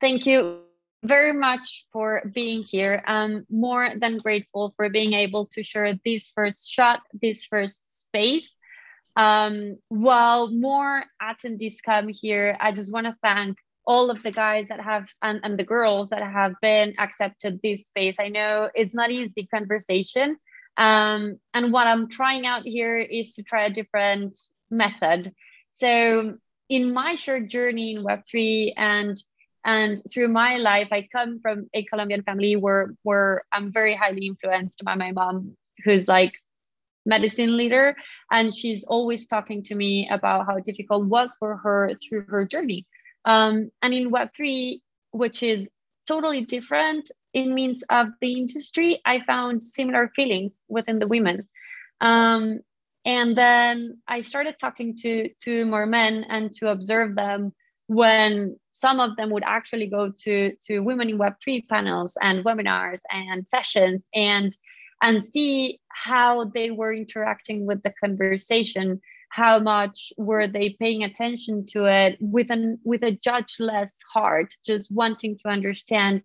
thank you very much for being here. I'm more than grateful for being able to share this first shot, this first space. Um, while more attendees come here, I just want to thank all of the guys that have and, and the girls that have been accepted this space. I know it's not easy conversation. Um, and what I'm trying out here is to try a different method. So in my short journey in Web3 and and through my life, I come from a Colombian family where where I'm very highly influenced by my mom, who's like medicine leader, and she's always talking to me about how difficult was for her through her journey. Um, and in Web3, which is totally different in means of the industry, I found similar feelings within the women. Um, and then I started talking to to more men and to observe them when some of them would actually go to to women in web3 panels and webinars and sessions and and see how they were interacting with the conversation how much were they paying attention to it with an with a judgeless heart just wanting to understand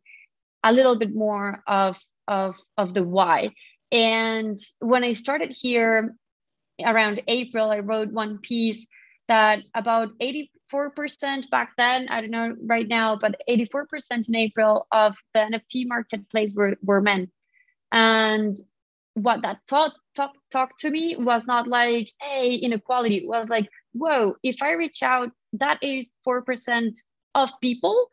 a little bit more of of of the why. And when i started here around april i wrote one piece that about 84% back then, I don't know right now, but 84% in April of the NFT marketplace were, were men. And what that taught talk, talk to me was not like, hey, inequality. It was like, whoa, if I reach out, that is 4% of people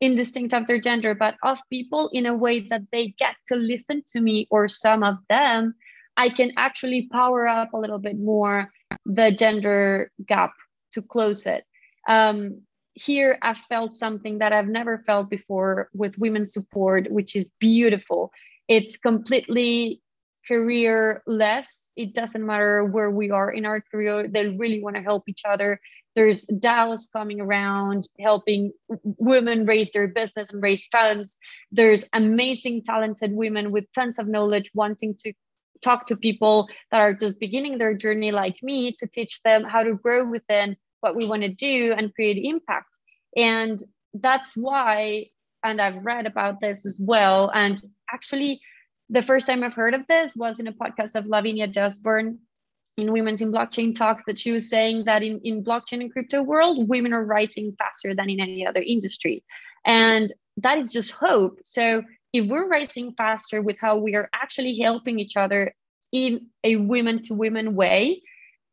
indistinct of their gender, but of people in a way that they get to listen to me or some of them, I can actually power up a little bit more the gender gap to close it. Um, here, I've felt something that I've never felt before with women's support, which is beautiful. It's completely career less. It doesn't matter where we are in our career, they really want to help each other. There's DAOs coming around helping women raise their business and raise funds. There's amazing, talented women with tons of knowledge wanting to talk to people that are just beginning their journey like me to teach them how to grow within what we want to do and create impact. And that's why, and I've read about this as well. And actually, the first time I've heard of this was in a podcast of Lavinia Osbourne in Women's in Blockchain Talks that she was saying that in, in blockchain and crypto world, women are rising faster than in any other industry. And that is just hope. So if we're rising faster with how we are actually helping each other in a women to women way,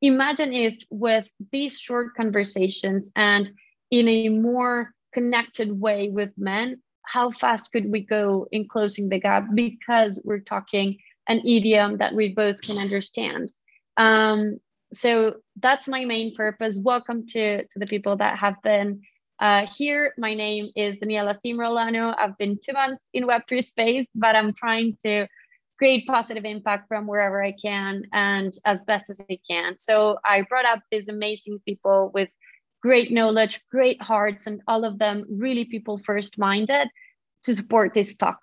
imagine if with these short conversations and in a more connected way with men, how fast could we go in closing the gap because we're talking an idiom that we both can understand. Um, so that's my main purpose. Welcome to, to the people that have been uh, here. My name is Daniela Simrolano. I've been two months in Web3 space, but I'm trying to create positive impact from wherever I can and as best as I can. So I brought up these amazing people with great knowledge, great hearts, and all of them really people first minded to support this talk.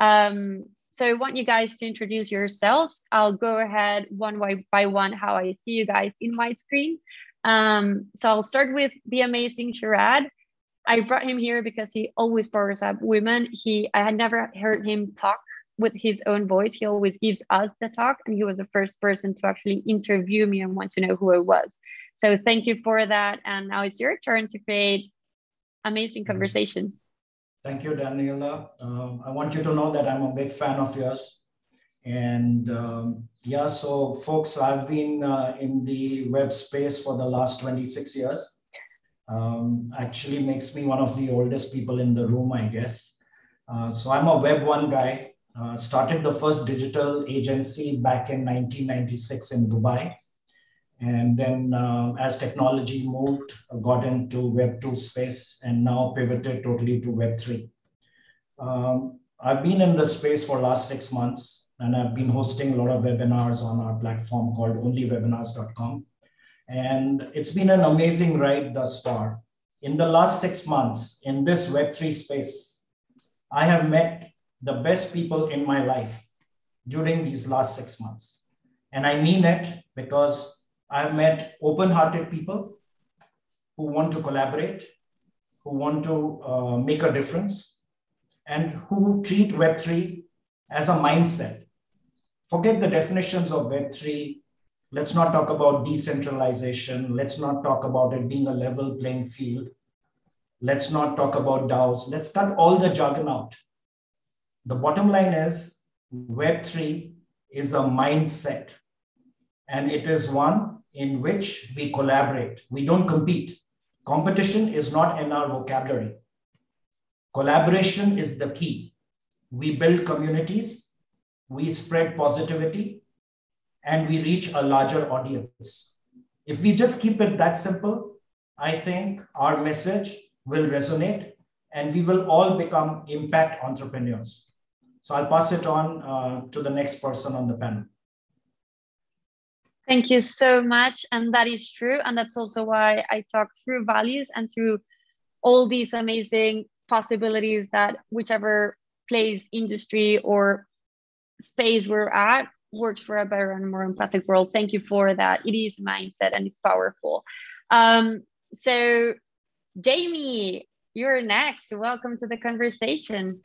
Um, so I want you guys to introduce yourselves. I'll go ahead one by one how I see you guys in my screen. Um, so I'll start with the amazing Sharad. I brought him here because he always powers up women. He I had never heard him talk with his own voice. He always gives us the talk, and he was the first person to actually interview me and want to know who I was. So thank you for that. And now it's your turn to create amazing mm-hmm. conversation. Thank you, Daniela. Um, I want you to know that I'm a big fan of yours. And um, yeah, so folks, I've been uh, in the web space for the last 26 years. Um, actually makes me one of the oldest people in the room, I guess. Uh, so I'm a Web 1 guy. Uh, started the first digital agency back in 1996 in Dubai. And then uh, as technology moved, got into Web 2 space and now pivoted totally to Web 3. Um, I've been in the space for last six months and I've been hosting a lot of webinars on our platform called onlywebinars.com. And it's been an amazing ride thus far. In the last six months in this Web3 space, I have met the best people in my life during these last six months. And I mean it because I've met open hearted people who want to collaborate, who want to uh, make a difference and who treat Web3 as a mindset. Forget the definitions of Web3. Let's not talk about decentralization. Let's not talk about it being a level playing field. Let's not talk about DAOs. Let's cut all the jargon out. The bottom line is Web3 is a mindset, and it is one in which we collaborate. We don't compete. Competition is not in our vocabulary. Collaboration is the key. We build communities, we spread positivity, and we reach a larger audience. If we just keep it that simple, I think our message will resonate and we will all become impact entrepreneurs. So I'll pass it on uh, to the next person on the panel. Thank you so much. And that is true. And that's also why I talk through values and through all these amazing possibilities that whichever place, industry, or space we're at works for a better and more empathic world. Thank you for that. It is mindset and it's powerful. Um, so, Jamie, you're next. Welcome to the conversation.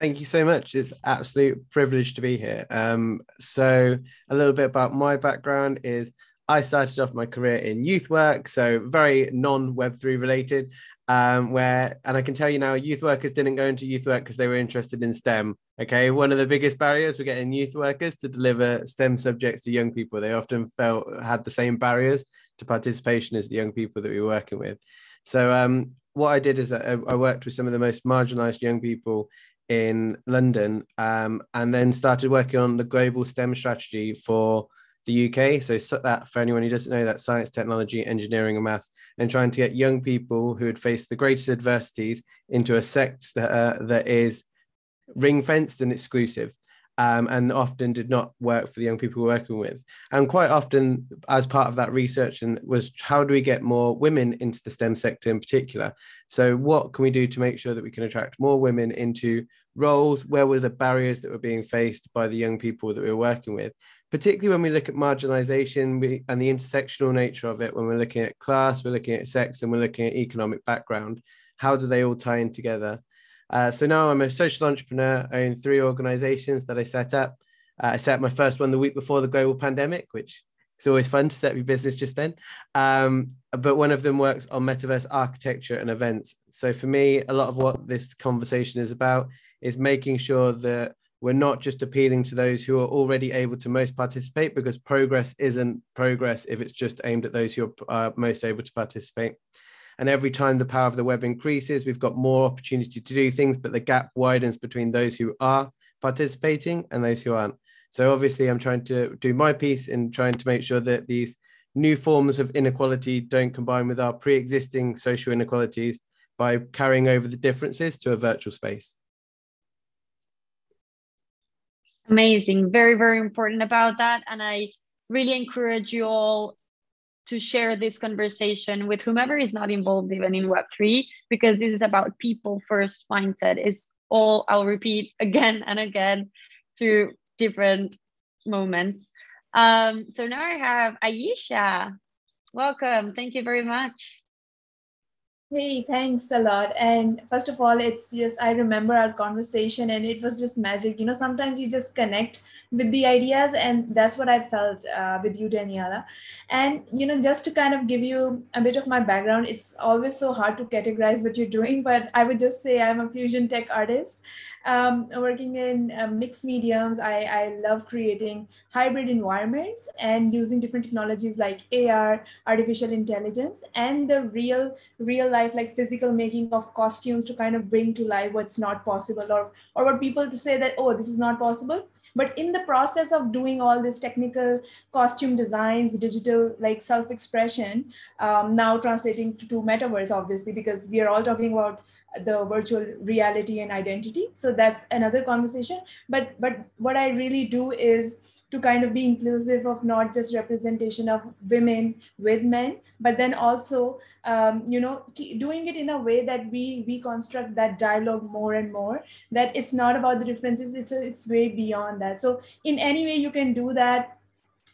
Thank you so much. It's absolute privilege to be here. Um, so a little bit about my background is I started off my career in youth work, so very non Web three related. Um, where and I can tell you now, youth workers didn't go into youth work because they were interested in STEM. Okay, one of the biggest barriers we're getting youth workers to deliver STEM subjects to young people. They often felt had the same barriers to participation as the young people that we were working with. So um, what I did is I, I worked with some of the most marginalized young people in London, um, and then started working on the global STEM strategy for the UK. So, that for anyone who doesn't know, that science, technology, engineering, and math, and trying to get young people who had faced the greatest adversities into a sector that, uh, that is ring fenced and exclusive um, and often did not work for the young people we're working with. And quite often, as part of that research, and was how do we get more women into the STEM sector in particular? So, what can we do to make sure that we can attract more women into roles? Where were the barriers that were being faced by the young people that we were working with? Particularly when we look at marginalization and the intersectional nature of it, when we're looking at class, we're looking at sex, and we're looking at economic background. How do they all tie in together? Uh, so now I'm a social entrepreneur. I own three organizations that I set up. Uh, I set my first one the week before the global pandemic, which is always fun to set up your business just then. Um, but one of them works on metaverse architecture and events. So for me, a lot of what this conversation is about is making sure that we're not just appealing to those who are already able to most participate because progress isn't progress if it's just aimed at those who are uh, most able to participate. And every time the power of the web increases, we've got more opportunity to do things, but the gap widens between those who are participating and those who aren't. So obviously, I'm trying to do my piece in trying to make sure that these new forms of inequality don't combine with our pre-existing social inequalities by carrying over the differences to a virtual space. Amazing. Very, very important about that. And I really encourage you all to share this conversation with whomever is not involved even in web3 because this is about people first mindset. Is all i'll repeat again and again through different moments. Um, so now i have aisha welcome. Thank you very much Hey, thanks a lot. And first of all, it's just, I remember our conversation and it was just magic. You know, sometimes you just connect with the ideas, and that's what I felt uh, with you, Daniela. And, you know, just to kind of give you a bit of my background, it's always so hard to categorize what you're doing, but I would just say I'm a fusion tech artist um, working in uh, mixed mediums. I, I love creating hybrid environments and using different technologies like AR, artificial intelligence, and the real, real life, like physical making of costumes to kind of bring to life what's not possible or, or what people say that, oh, this is not possible. But in the process of doing all this technical costume designs, digital like self-expression, um, now translating to, to metaverse, obviously, because we are all talking about the virtual reality and identity so that's another conversation. But but what i really do is to kind of be inclusive of not just representation of women with men but then also um, you know doing it in a way that we we construct that dialogue more and more that it's not about the differences it's a, it's way beyond that. So in any way you can do that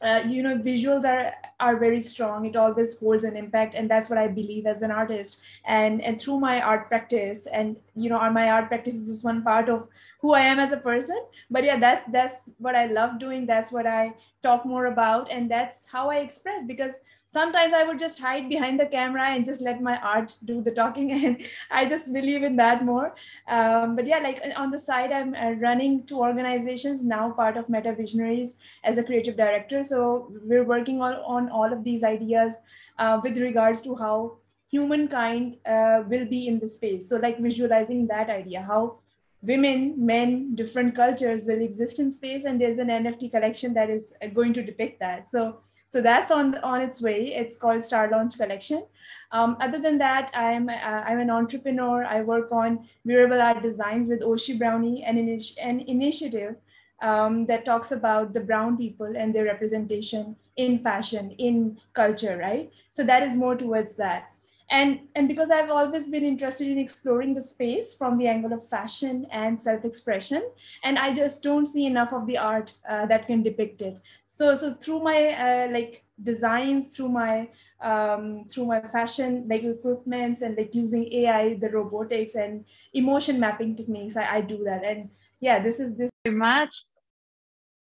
uh, you know visuals are are very strong. It always holds an impact and that's what i believe as an artist. And and through my art practice and you know my art practice is just one part of who i am as a person. But yeah that's that's what i love doing. That's what i talk more about and that's how i express because sometimes i would just hide behind the camera and just let my art do the talking and i just believe in that more. Um, but yeah like on the side i'm uh, running two organizations now part of meta visionaries as a creative director so we're working on, on all of these ideas uh, with regards to how humankind uh, will be in the space. So like visualizing that idea how women men different cultures will exist in space and there's an nft collection that is going to depict that. So so that's on on its way. It's called star launch collection. Um, other than that i'm uh, i'm an entrepreneur. I work on wearable art designs with oshi brownie an, initi- an initiative um, that talks about the brown people and their representation in fashion in culture right? So that is more towards that. And and because i've always been interested in exploring the space from the angle of fashion and self-expression and i just don't see enough of the art uh, that can depict it. So so through my uh, like designs through my um, through my fashion like equipments and like using ai the robotics and emotion mapping techniques i, I do that. And yeah this is this very much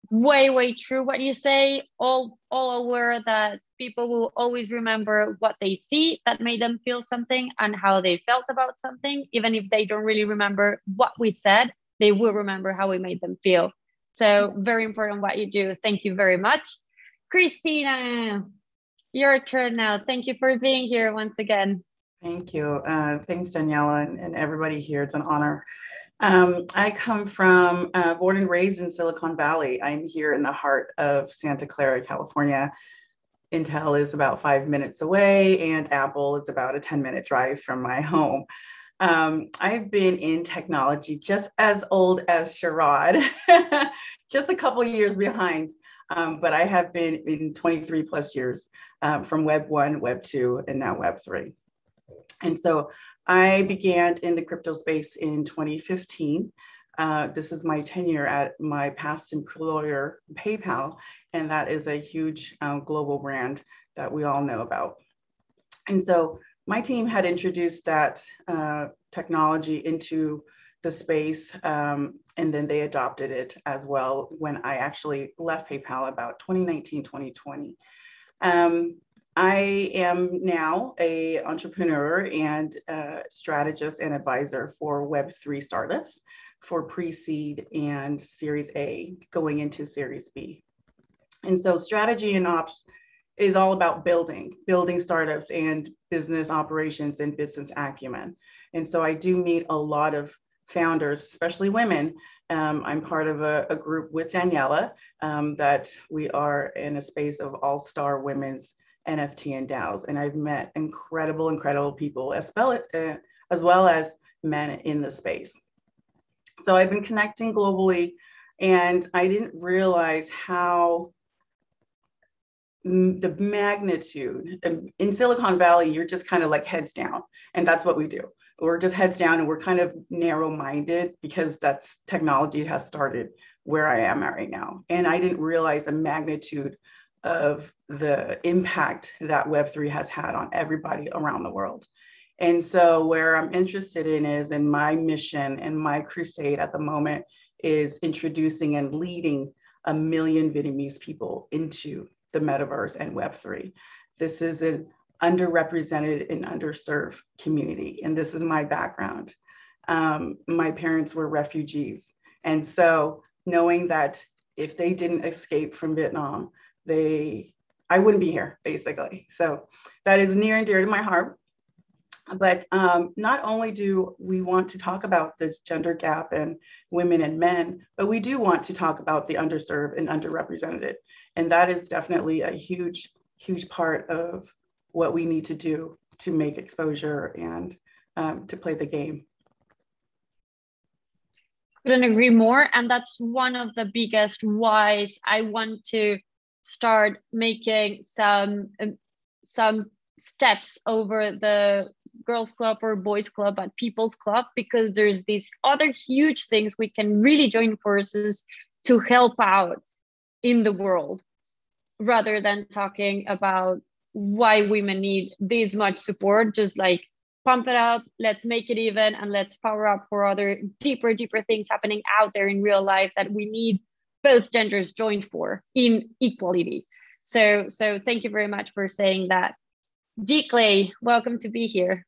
way way true what you say. All all aware that people will always remember what they see that made them feel something and how they felt about something. Even if they don't really remember what we said they will remember how we made them feel. So very important what you do. Thank you very much. Christina your turn now. Thank you for being here once again. Thank you. Uh, thanks daniela and, and everybody here. It's an honor um, I come from uh, born and raised in Silicon Valley. I'm here in the heart of Santa Clara, California. Intel is about five minutes away, and Apple is about a 10 minute drive from my home. Um, I've been in technology just as old as Sharad, just a couple years behind, um, but I have been in 23 plus years um, from Web 1, Web 2, and now Web 3. And so I began in the crypto space in 2015. Uh, this is my tenure at my past employer, PayPal, and that is a huge um, global brand that we all know about. And so my team had introduced that uh, technology into the space, um, and then they adopted it as well when I actually left PayPal about 2019, 2020. Um, I am now a entrepreneur and strategist and advisor for Web3 startups for pre-seed and Series A going into Series B. And so strategy and ops is all about building, building startups and business operations and business acumen. And so I do meet a lot of founders, especially women. Um, I'm part of a, a group with Daniela um, that we are in a space of all-star women's NFT and DAOs. And I've met incredible, incredible people as well, uh, as well as men in the space. So I've been connecting globally and I didn't realize how the magnitude in Silicon Valley, you're just kind of like heads down, and that's what we do. We're just heads down, and we're kind of narrow-minded because that's technology has started where I am at right now, and I didn't realize the magnitude of the impact that Web3 has had on everybody around the world. And so, where I'm interested in is, in my mission and my crusade at the moment, is introducing and leading a million Vietnamese people into the metaverse and Web3. This is an underrepresented and underserved community, and this is my background. Um, my parents were refugees. And so, knowing that if they didn't escape from Vietnam, they I wouldn't be here basically. So that is near and dear to my heart. But um, not only do we want to talk about the gender gap and women and men, but we do want to talk about the underserved and underrepresented. And that is definitely a huge, huge part of what we need to do to make exposure and um, to play the game. Couldn't agree more. And that's one of the biggest whys I want to start making some um, some steps over the girls club or boys club at people's club because there's these other huge things we can really join forces to help out in the world rather than talking about why women need this much support, just like pump it up, let's make it even, and let's power up for other deeper, deeper things happening out there in real life that we need both genders joined for in equality. So, so thank you very much for saying that. Clay, welcome to be here.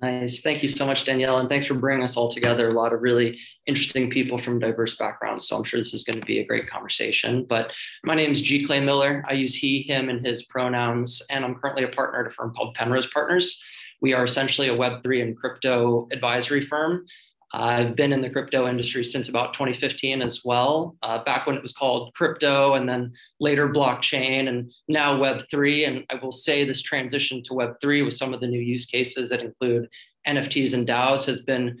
Nice. Thank you so much, Danielle. And thanks for bringing us all together. A lot of really interesting people from diverse backgrounds. So I'm sure this is going to be a great conversation. But my name is G. Clay Miller. I use he, him, and his pronouns. And I'm currently a partner at a firm called Penrose Partners. We are essentially a Web3 and crypto advisory firm. I've been in the crypto industry since about 2015 as well, uh, back when it was called crypto and then later blockchain and now Web3. And I will say this transition to Web3 with some of the new use cases that include NFTs and DAOs has been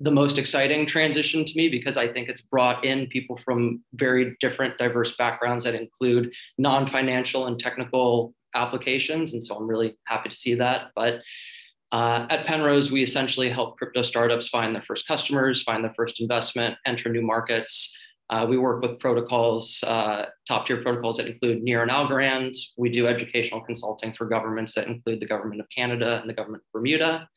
the most exciting transition to me because I think it's brought in people from very different, diverse backgrounds that include non financial and technical applications. And so I'm really happy to see that. But uh, at Penrose, we essentially help crypto startups find their first customers, find their first investment, enter new markets. Uh, we work with protocols, uh, top tier protocols that include Near and Algorand. We do educational consulting for governments that include the government of Canada and the government of Bermuda.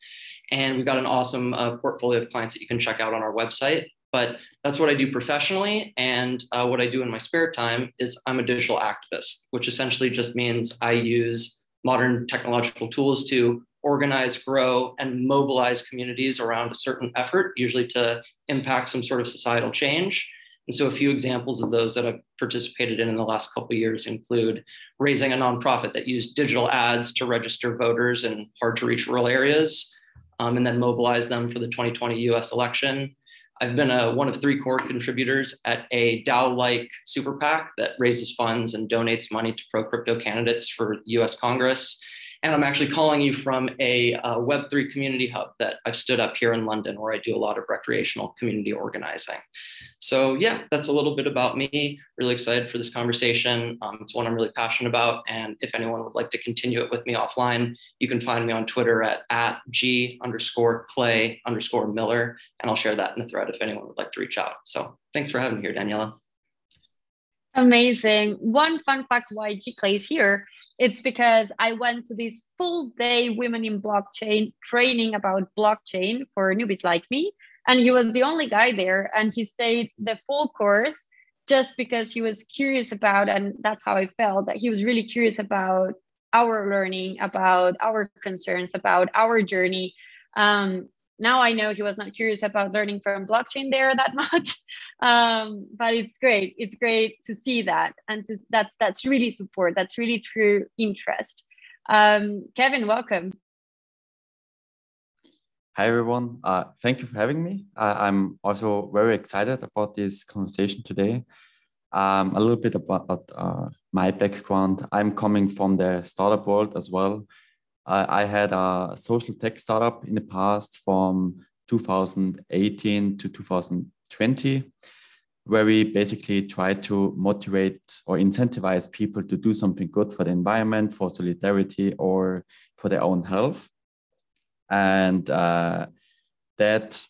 And we've got an awesome uh, portfolio of clients that you can check out on our website. But that's what I do professionally. And uh, what I do in my spare time is I'm a digital activist, which essentially just means I use modern technological tools to organize, grow, and mobilize communities around a certain effort, usually to impact some sort of societal change. And so, a few examples of those that I've participated in in the last couple years include raising a nonprofit that used digital ads to register voters in hard to reach rural areas um, and then mobilize them for the 2020 US election. I've been a, one of three core contributors at a DAO like super PAC that raises funds and donates money to pro crypto candidates for US Congress. And I'm actually calling you from a, a Web3 community hub that I've stood up here in London, where I do a lot of recreational community organizing. So, yeah, that's a little bit about me. Really excited for this conversation. Um, it's one I'm really passionate about. And if anyone would like to continue it with me offline, you can find me on Twitter at, at G underscore Clay underscore Miller. And I'll share that in the thread if anyone would like to reach out. So, thanks for having me here, Daniela. Amazing. One fun fact why G Clay is here, it's because I went to this full day women in blockchain training about blockchain for newbies like me. And he was the only guy there. And he stayed the full course just because he was curious about, and that's how I felt that he was really curious about our learning, about our concerns, about our journey. Um, now I know he was not curious about learning from blockchain there that much, um, but it's great. It's great to see that, and to, that's that's really support. That's really true interest. Um, Kevin, welcome. Hi everyone. Uh, thank you for having me. Uh, I'm also very excited about this conversation today. Um, a little bit about uh, my background. I'm coming from the startup world as well. I had a social tech startup in the past from 2018 to 2020, where we basically try to motivate or incentivize people to do something good for the environment, for solidarity, or for their own health. And uh, that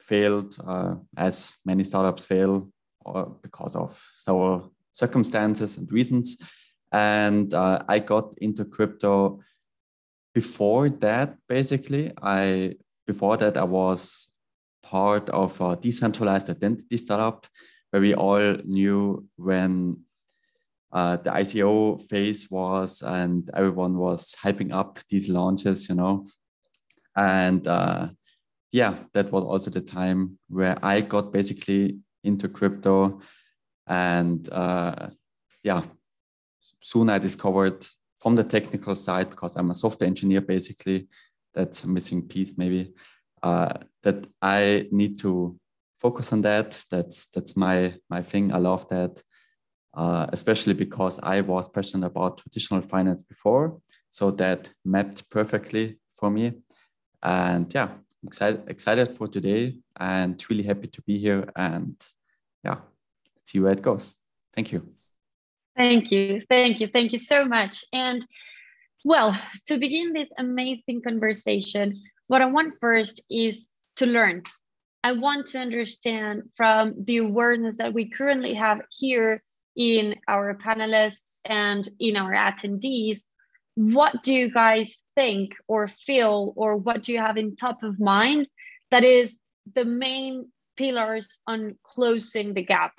failed, uh, as many startups fail, or because of several circumstances and reasons. And uh, I got into crypto before that, basically, I before that I was part of a decentralized identity startup where we all knew when uh, the ICO phase was and everyone was hyping up these launches, you know. And uh, yeah, that was also the time where I got basically into crypto. And uh, yeah, soon I discovered from the technical side, because I'm a software engineer, basically, that's a missing piece maybe, uh, that I need to focus on that. That's that's my my thing. I love that, uh, especially because I was passionate about traditional finance before, so that mapped perfectly for me. And yeah, excited excited for today, and really happy to be here. And yeah, let's see where it goes. Thank you. Thank you. Thank you. Thank you so much. And well, to begin this amazing conversation, what I want first is to learn. I want to understand from the awareness that we currently have here in our panelists and in our attendees, what do you guys think or feel, or what do you have in top of mind that is the main pillars on closing the gap?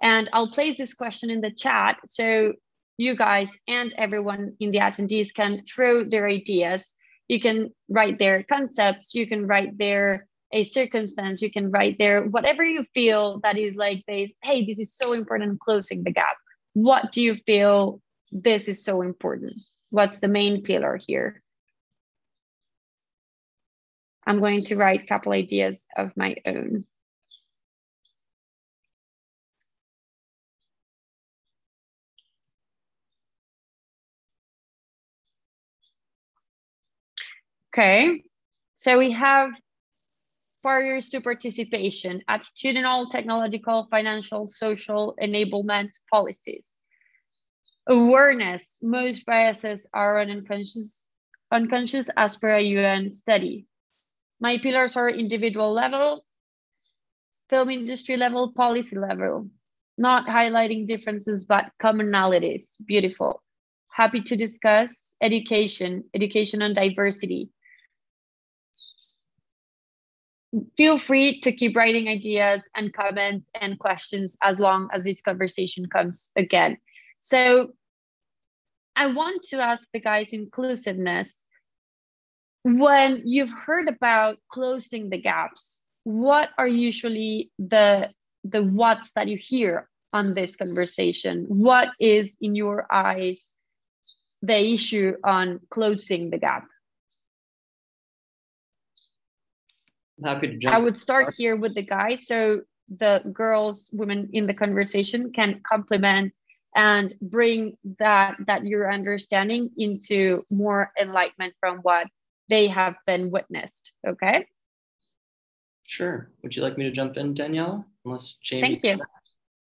And I'll place this question in the chat so you guys and everyone in the attendees can throw their ideas. You can write their concepts, you can write their a circumstance, you can write there whatever you feel that is like this, hey, this is so important closing the gap. What do you feel this is so important? What's the main pillar here? I'm going to write a couple ideas of my own. Okay, so we have barriers to participation, attitudinal, technological, financial, social enablement policies. Awareness, most biases are unconscious, unconscious as per a UN study. My pillars are individual level, film industry level, policy level, not highlighting differences, but commonalities. Beautiful. Happy to discuss education, education on diversity, feel free to keep writing ideas and comments and questions as long as this conversation comes again. So I want to ask the guys inclusiveness. When you've heard about closing the gaps, what are usually the the what's that you hear on this conversation? What is in your eyes the issue on closing the gap? Happy to jump. I would start here with the guys so the girls, women in the conversation can complement and bring that that your understanding into more enlightenment from what they have been witnessed. Okay. Sure. Would you like me to jump in, Daniela? Unless Jamie. Thank you.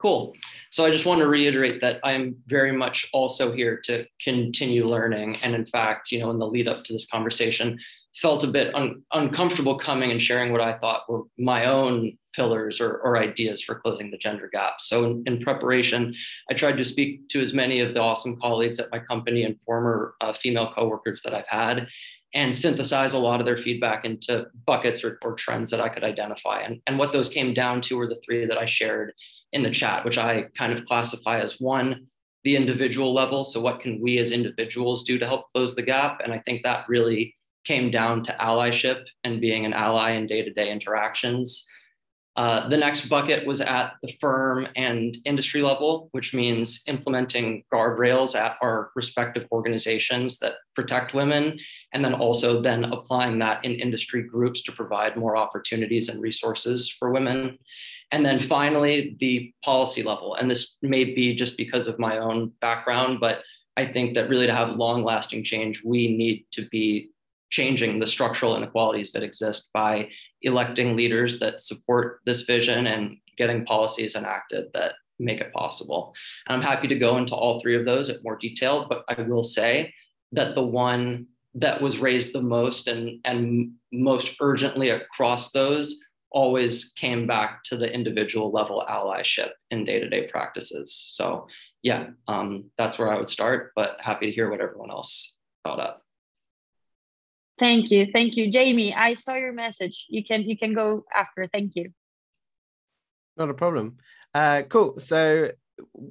Cool. So I just want to reiterate that I'm very much also here to continue learning. And in fact, you know, in the lead up to this conversation, felt a bit un- uncomfortable coming and sharing what I thought were my own pillars or, or ideas for closing the gender gap. So, in, in, preparation, I tried to speak to as many of the awesome colleagues at my company and former uh, female coworkers that I've had and synthesize a lot of their feedback into buckets or, or trends that I could identify. And, and what those came down to were the three that I shared in the chat, which I kind of classify as one, the individual level. So, what can we as individuals do to help close the gap? And I think that really came down to allyship and being an ally in day to day interactions. Uh, the next bucket was at the firm and industry level, which means implementing guardrails at our respective organizations that protect women, and then also then applying that in industry groups to provide more opportunities and resources for women. And then finally, the policy level. And this may be just because of my own background, but I think that really to have long lasting change, we need to be changing the structural inequalities that exist by electing leaders that support this vision and getting policies enacted that make it possible. And I'm happy to go into all three of those at more detail, but I will say that the one that was raised the most and, and most urgently across those always came back to the individual level allyship in day-to-day practices. So yeah, um, that's where I would start, but happy to hear what everyone else thought up. Thank you. Thank you. Jamie, I saw your message. You can you can go after. Thank you. Not a problem. Uh, cool. So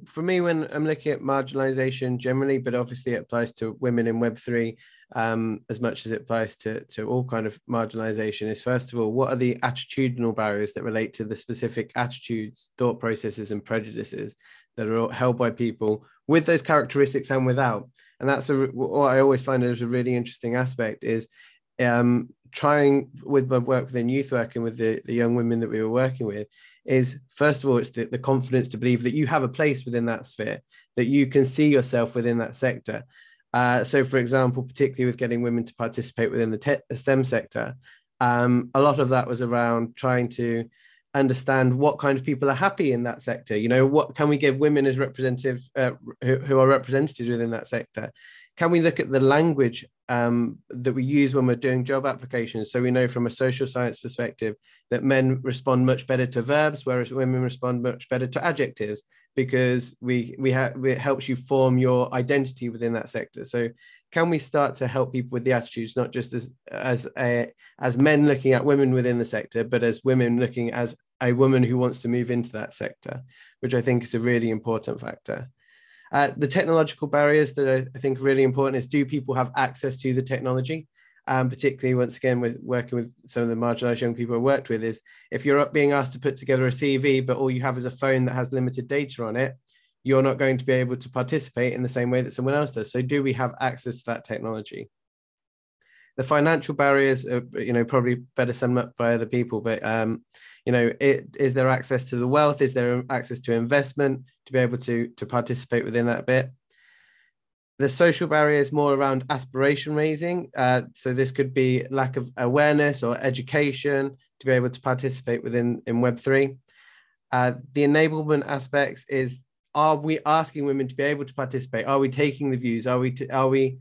for me, when I'm looking at marginalization generally, but obviously it applies to women in Web3 um, as much as it applies to, to all kind of marginalization, is first of all, what are the attitudinal barriers that relate to the specific attitudes, thought processes, and prejudices that are held by people with those characteristics and without? And that's a, what I always find is a really interesting aspect is um, trying with my work within youth work and with the, the young women that we were working with is first of all it's the, the confidence to believe that you have a place within that sphere that you can see yourself within that sector. Uh, so for example particularly with getting women to participate within the te- STEM sector um, a lot of that was around trying to understand what kind of people are happy in that sector. You know what can we give women as representative uh, who, who, are represented within that sector? Can we look at the language um, that we use when we're doing job applications? So we know from a social science perspective that men respond much better to verbs whereas women respond much better to adjectives because we we have it helps you form your identity within that sector. So can we start to help people with the attitudes, not just as as a as men looking at women within the sector, but as women looking as a woman who wants to move into that sector, which I think is a really important factor. Uh, the technological barriers that I think are really important is do people have access to the technology? Um, particularly once again with working with some of the marginalized young people I worked with is if you're being asked to put together a CV, but all you have is a phone that has limited data on it, you're not going to be able to participate in the same way that someone else does. So do we have access to that technology? The financial barriers are, you know, probably better summed up by other people, but um, you know, it, is there access to the wealth? Is there access to investment to be able to to participate within that bit? The social barrier is more around aspiration raising. Uh, so this could be lack of awareness or education to be able to participate within in Web3. Uh, the enablement aspects is are we asking women to be able to participate? Are we taking the views? Are we are we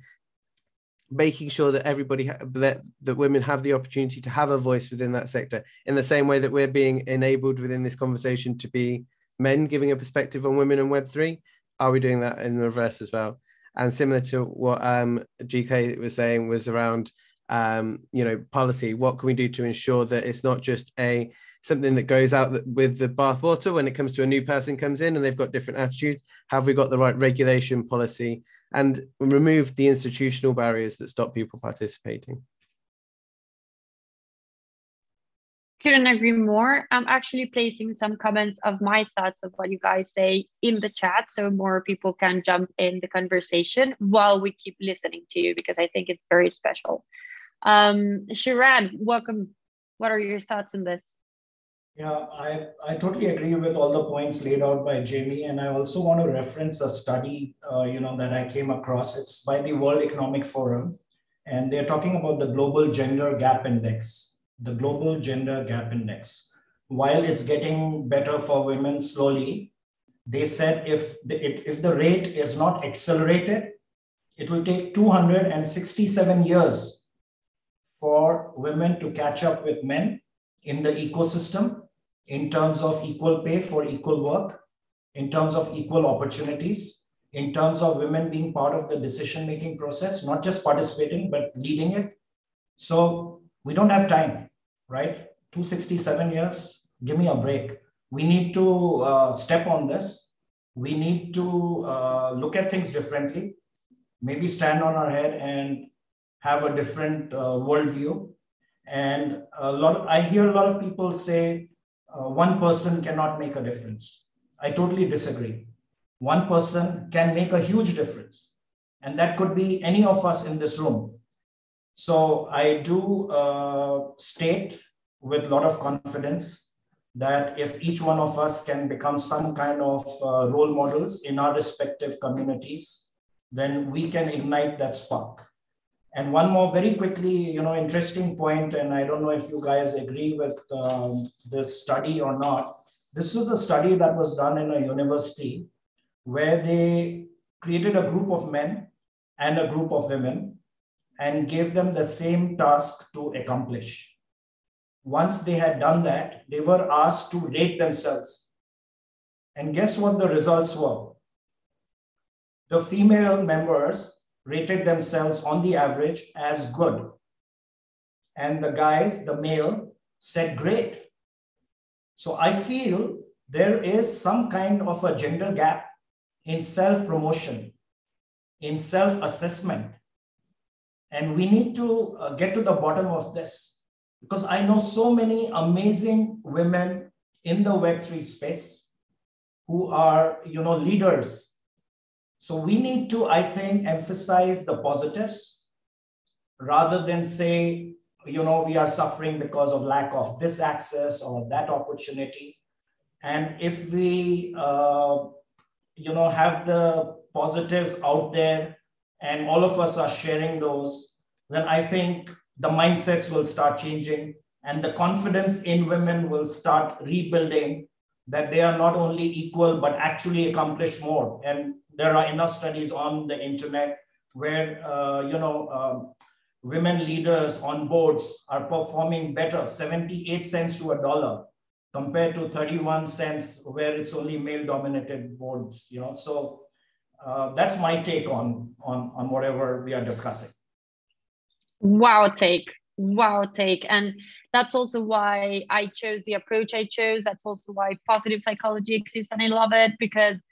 making sure that everybody ha- that that women have the opportunity to have a voice within that sector in the same way that we're being enabled within this conversation to be men giving a perspective on women in Web3? Are we doing that in the reverse as well? And similar to what um, GK was saying was around um, you know policy. What can we do to ensure that it's not just a something that goes out with the bathwater when it comes to a new person comes in and they've got different attitudes? Have we got the right regulation policy and remove the institutional barriers that stop people participating? Couldn't agree more. I'm actually placing some comments of my thoughts of what you guys say in the chat so more people can jump in the conversation while we keep listening to you because I think it's very special. Um, Sharad, welcome. What are your thoughts on this? Yeah, I, I totally agree with all the points laid out by Jamie. And I also want to reference a study, uh, you know, that I came across. It's by the World Economic Forum. And they're talking about the Global Gender Gap Index, the Global Gender Gap Index. While it's getting better for women slowly, they said if the, if the rate is not accelerated, it will take 267 years for women to catch up with men in the ecosystem in terms of equal pay for equal work, in terms of equal opportunities, in terms of women being part of the decision making process, not just participating, but leading it. So we don't have time, right? 267 years, give me a break. We need to uh, step on this. We need to uh, look at things differently, maybe stand on our head and have a different uh, worldview. And a lot of, I hear a lot of people say, uh, one person cannot make a difference. I totally disagree. One person can make a huge difference, and that could be any of us in this room. So I do uh, state with a lot of confidence that if each one of us can become some kind of uh, role models in our respective communities, then we can ignite that spark. And one more very quickly, you know, interesting point, and I don't know if you guys agree with um, this study or not. This was a study that was done in a university where they created a group of men and a group of women and gave them the same task to accomplish. Once they had done that, they were asked to rate themselves. And guess what the results were? The female members rated themselves on the average as good. And the guys, the male, said great. So I feel there is some kind of a gender gap in self promotion, in self assessment. And we need to uh, get to the bottom of this because I know so many amazing women in the Web3 space who are, you know, leaders so we need to, I think, emphasize the positives rather than say, you know, we are suffering because of lack of this access or that opportunity. And if we, uh, you know, have the positives out there and all of us are sharing those, then I think the mindsets will start changing and the confidence in women will start rebuilding that they are not only equal but actually accomplish more and there are enough studies on the internet where uh, you know um, women leaders on boards are performing better 78 cents to a dollar compared to 31 cents where it's only male dominated boards, you know, so uh, that's my take on, on, on whatever we are discussing. Wow take, wow take. And that's also why I chose the approach I chose. That's also why positive psychology exists and I love it because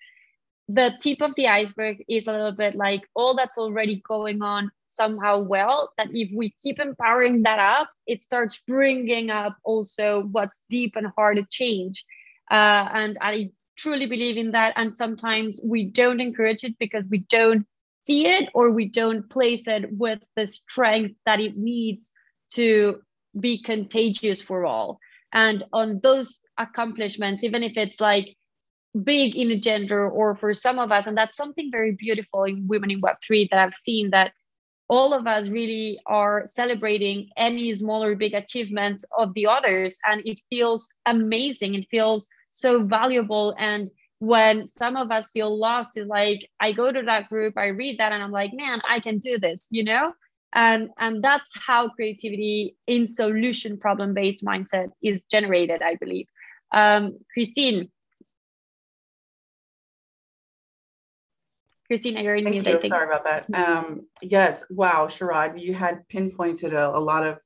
the tip of the iceberg is a little bit like all that's already going on somehow well that if we keep empowering that up it starts bringing up also what's deep and hard to change. Uh, and i truly believe in that. And sometimes we don't encourage it because we don't see it or we don't place it with the strength that it needs to be contagious for all. And on those accomplishments even if it's like big in a gender or for some of us and that's something very beautiful in women in web3 that i've seen that all of us really are celebrating any small or big achievements of the others and it feels amazing it feels so valuable and when some of us feel lost is like i go to that group i read that and i'm like man i can do this you know? And and that's how creativity in solution problem based mindset is generated i believe. Um, christine Christina, you're Thank muted. You. Sorry about that. Um, yes, wow, Sharad, you had pinpointed a, a lot of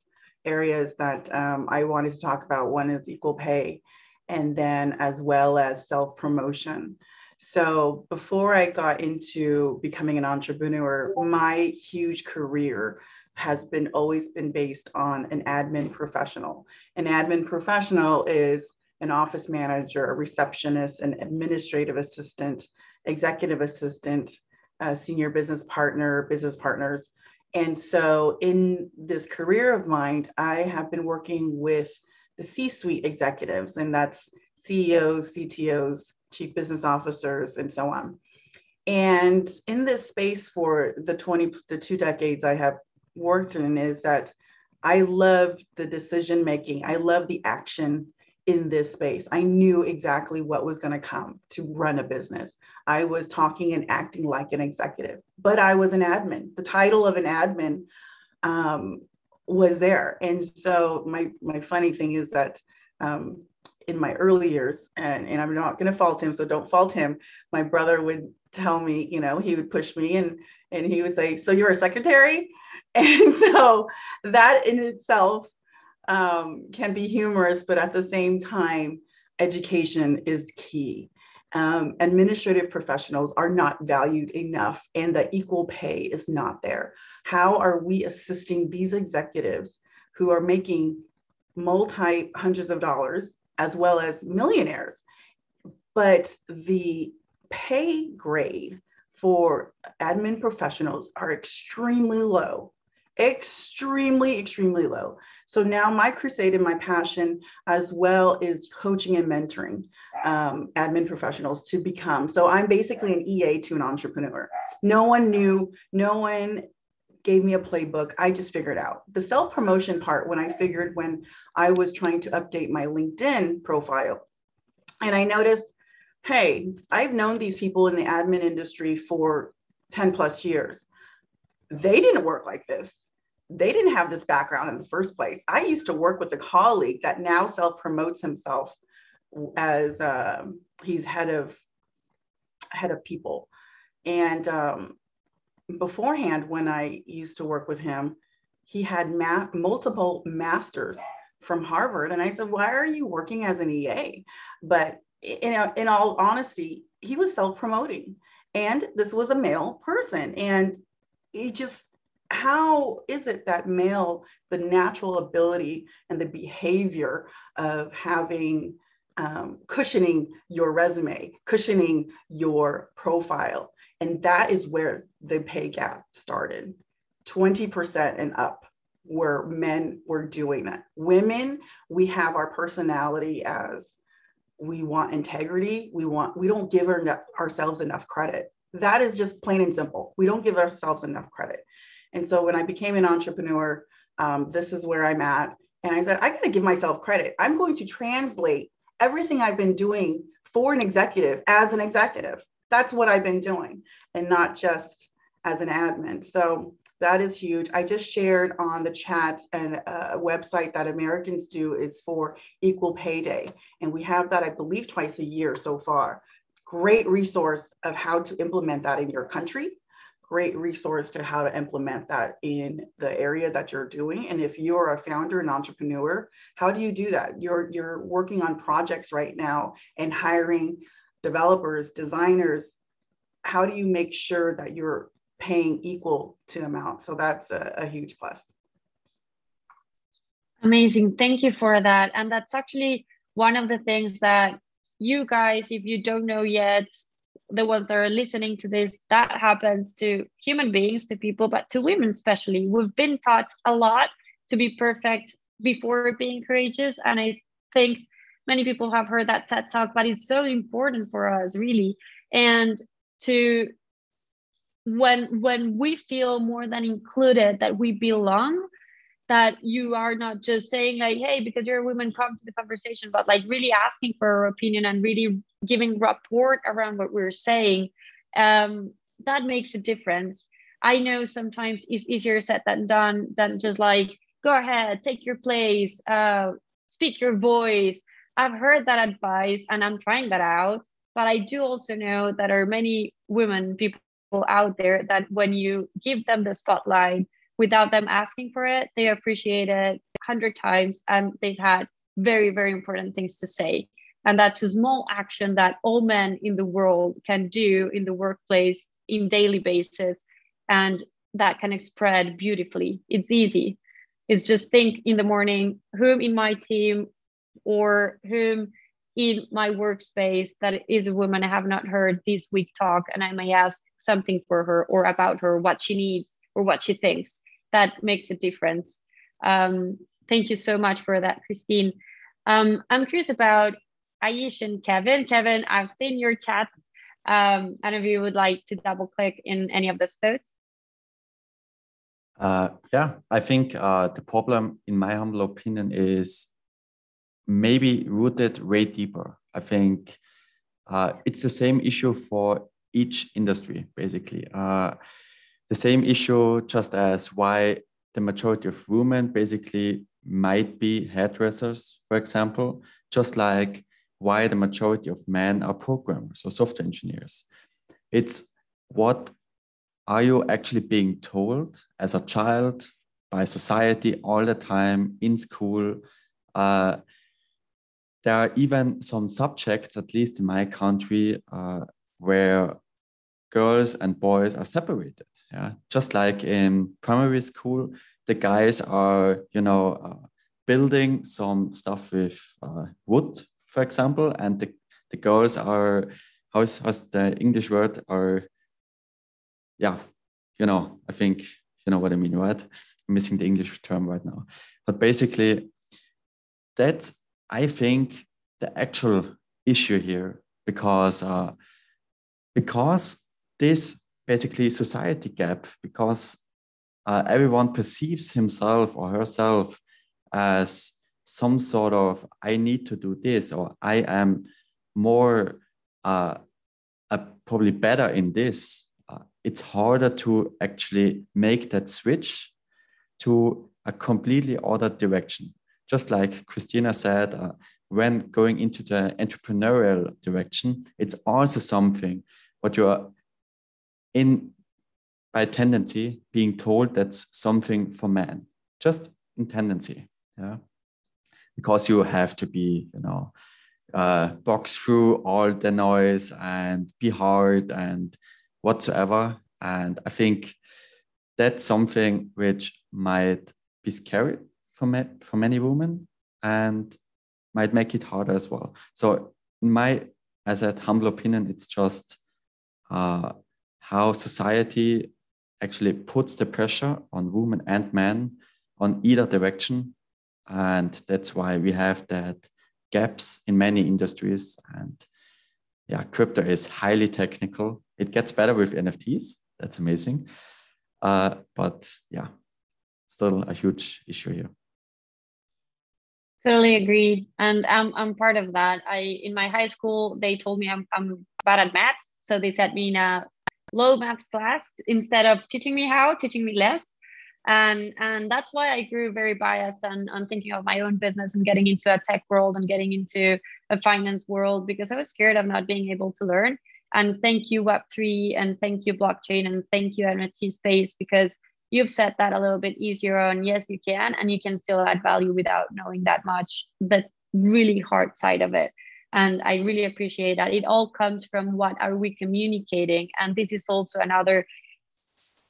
areas that um, I wanted to talk about. One is equal pay, and then as well as self promotion. So before I got into becoming an entrepreneur, my huge career has been always been based on an admin professional. An admin professional is an office manager, a receptionist, an administrative assistant, executive assistant, uh, senior business partner, business partners. And so in this career of mine, I have been working with the C suite executives, and that's CEOs, CTOs, chief business officers, and so on. And in this space for the 20, the two decades I have worked in, is that I love the decision making, I love the action in this space. I knew exactly what was going to come to run a business. I was talking and acting like an executive, but I was an admin. The title of an admin um, was there. And so my, my funny thing is that um, in my early years, and, and I'm not going to fault him, so don't fault him, my brother would tell me, you know, he would push me and, and he would say, so you're a secretary? And so that in itself um, can be humorous, but at the same time, education is key. Um, administrative professionals are not valued enough, and the equal pay is not there. How are we assisting these executives who are making multi hundreds of dollars as well as millionaires? But the pay grade for admin professionals are extremely low, extremely, extremely low. So now my crusade and my passion as well is coaching and mentoring um, admin professionals to become. So I'm basically an EA to an entrepreneur. No one knew, no one gave me a playbook. I just figured out the self promotion part when I figured when I was trying to update my LinkedIn profile. And I noticed, hey, I've known these people in the admin industry for 10 plus years. They didn't work like this they didn't have this background in the first place. I used to work with a colleague that now self promotes himself as uh, he's head of head of people. And um, beforehand, when I used to work with him, he had ma- multiple masters from Harvard. And I said, "Why are you working as an EA?" But in, in all honesty, he was self promoting, and this was a male person, and he just how is it that male, the natural ability and the behavior of having um, cushioning your resume, cushioning your profile, and that is where the pay gap started 20% and up where men were doing that. Women, we have our personality as we want integrity. We want, we don't give our, ourselves enough credit. That is just plain and simple. We don't give ourselves enough credit. And so when I became an entrepreneur, um, this is where I'm at. And I said, I got to give myself credit. I'm going to translate everything I've been doing for an executive as an executive. That's what I've been doing and not just as an admin. So That is huge. I just shared on the chat and a website that Americans do is for Equal Pay Day. And we have that, I believe, twice a year so far. Great resource of how to implement that in your country. Great resource to how to implement that in the area that you're doing. And if you're a founder and entrepreneur, how do you do that? You're, you're working on projects right now and hiring developers, designers. How do you make sure that you're paying equal to amount. So that's a, a huge plus. Amazing. Thank you for that. And that's actually one of the things that you guys, if you don't know yet, the ones that are listening to this, that happens to human beings, to people, but to women especially. We've been taught a lot to be perfect before being courageous. And I think many people have heard that TED talk, but it's so important for us, really. And to when when we feel more than included that we belong that you are not just saying like hey because you're a woman come to the conversation but like really asking for our opinion and really giving rapport around what we're saying um, that makes a difference. I know sometimes it's easier said than done than just like go ahead take your place uh, speak your voice. I've heard that advice and i'm trying that out but i do also know that there are many women people out there that when you give them the spotlight without them asking for it, they appreciate it a hundred times and they've had very, very important things to say. And that's a small action that all men in the world can do in the workplace in daily basis. And that can spread beautifully. It's easy. It's just think in the morning, whom in my team or whom in my workspace that is a woman I have not heard this week talk, and I may ask something for her or about her, what she needs or what she thinks. That makes a difference. Um, thank you so much for that, Christine. Um, I'm curious about Aish and Kevin. Kevin, I've seen your chat. Um, and if you would like to double click in any of the thoughts. Uh, yeah, I think uh, the problem, in my humble opinion, is maybe rooted way deeper. I think uh, it's the same issue for each industry, basically. The same issue, just as why the majority of women basically might be hairdressers, for example, just like why the majority of men are programmers or software engineers. It's what are you actually being told as a child by society all the time in school? Uh, there are even some subjects, at least in my country, uh, where girls and boys are separated. Yeah, just like in primary school, the guys are, you know, uh, building some stuff with uh, wood, for example, and the, the girls are, how's, how's the English word, are, yeah, you know, I think you know what I mean, right? I'm missing the English term right now. But basically, that's I think the actual issue here because uh, because this basically society gap because uh, everyone perceives himself or herself as some sort of I need to do this or I am more uh, probably better in this. Uh, it's harder to actually make that switch to a completely other direction just like Christina said, uh, when going into the entrepreneurial direction, it's also something what you're in by tendency being told that's something for men, just in tendency, yeah, because you have to be, you know, uh, box through all the noise and be hard and whatsoever. And I think that's something which might be scary for, me, for many women and might make it harder as well. So, in my, as a humble opinion, it's just uh, how society actually puts the pressure on women and men on either direction. And that's why we have that gaps in many industries. And yeah, crypto is highly technical. It gets better with NFTs. That's amazing. Uh, but yeah, still a huge issue here. Totally agree. And I'm, I'm part of that. I in my high school they told me I'm I'm bad at maths. So they set me in a low maths class instead of teaching me how, teaching me less. and and that's why i grew very biased on, on thinking of my own business and getting into a tech world and getting into a finance world because i was scared of not being able to learn. And thank you web3 and thank you blockchain and thank you nft space because you've set that a little bit easier on. Yes you can and you can still add value without knowing that much the really hard side of it and i really appreciate that it all comes from what are we communicating and this is also another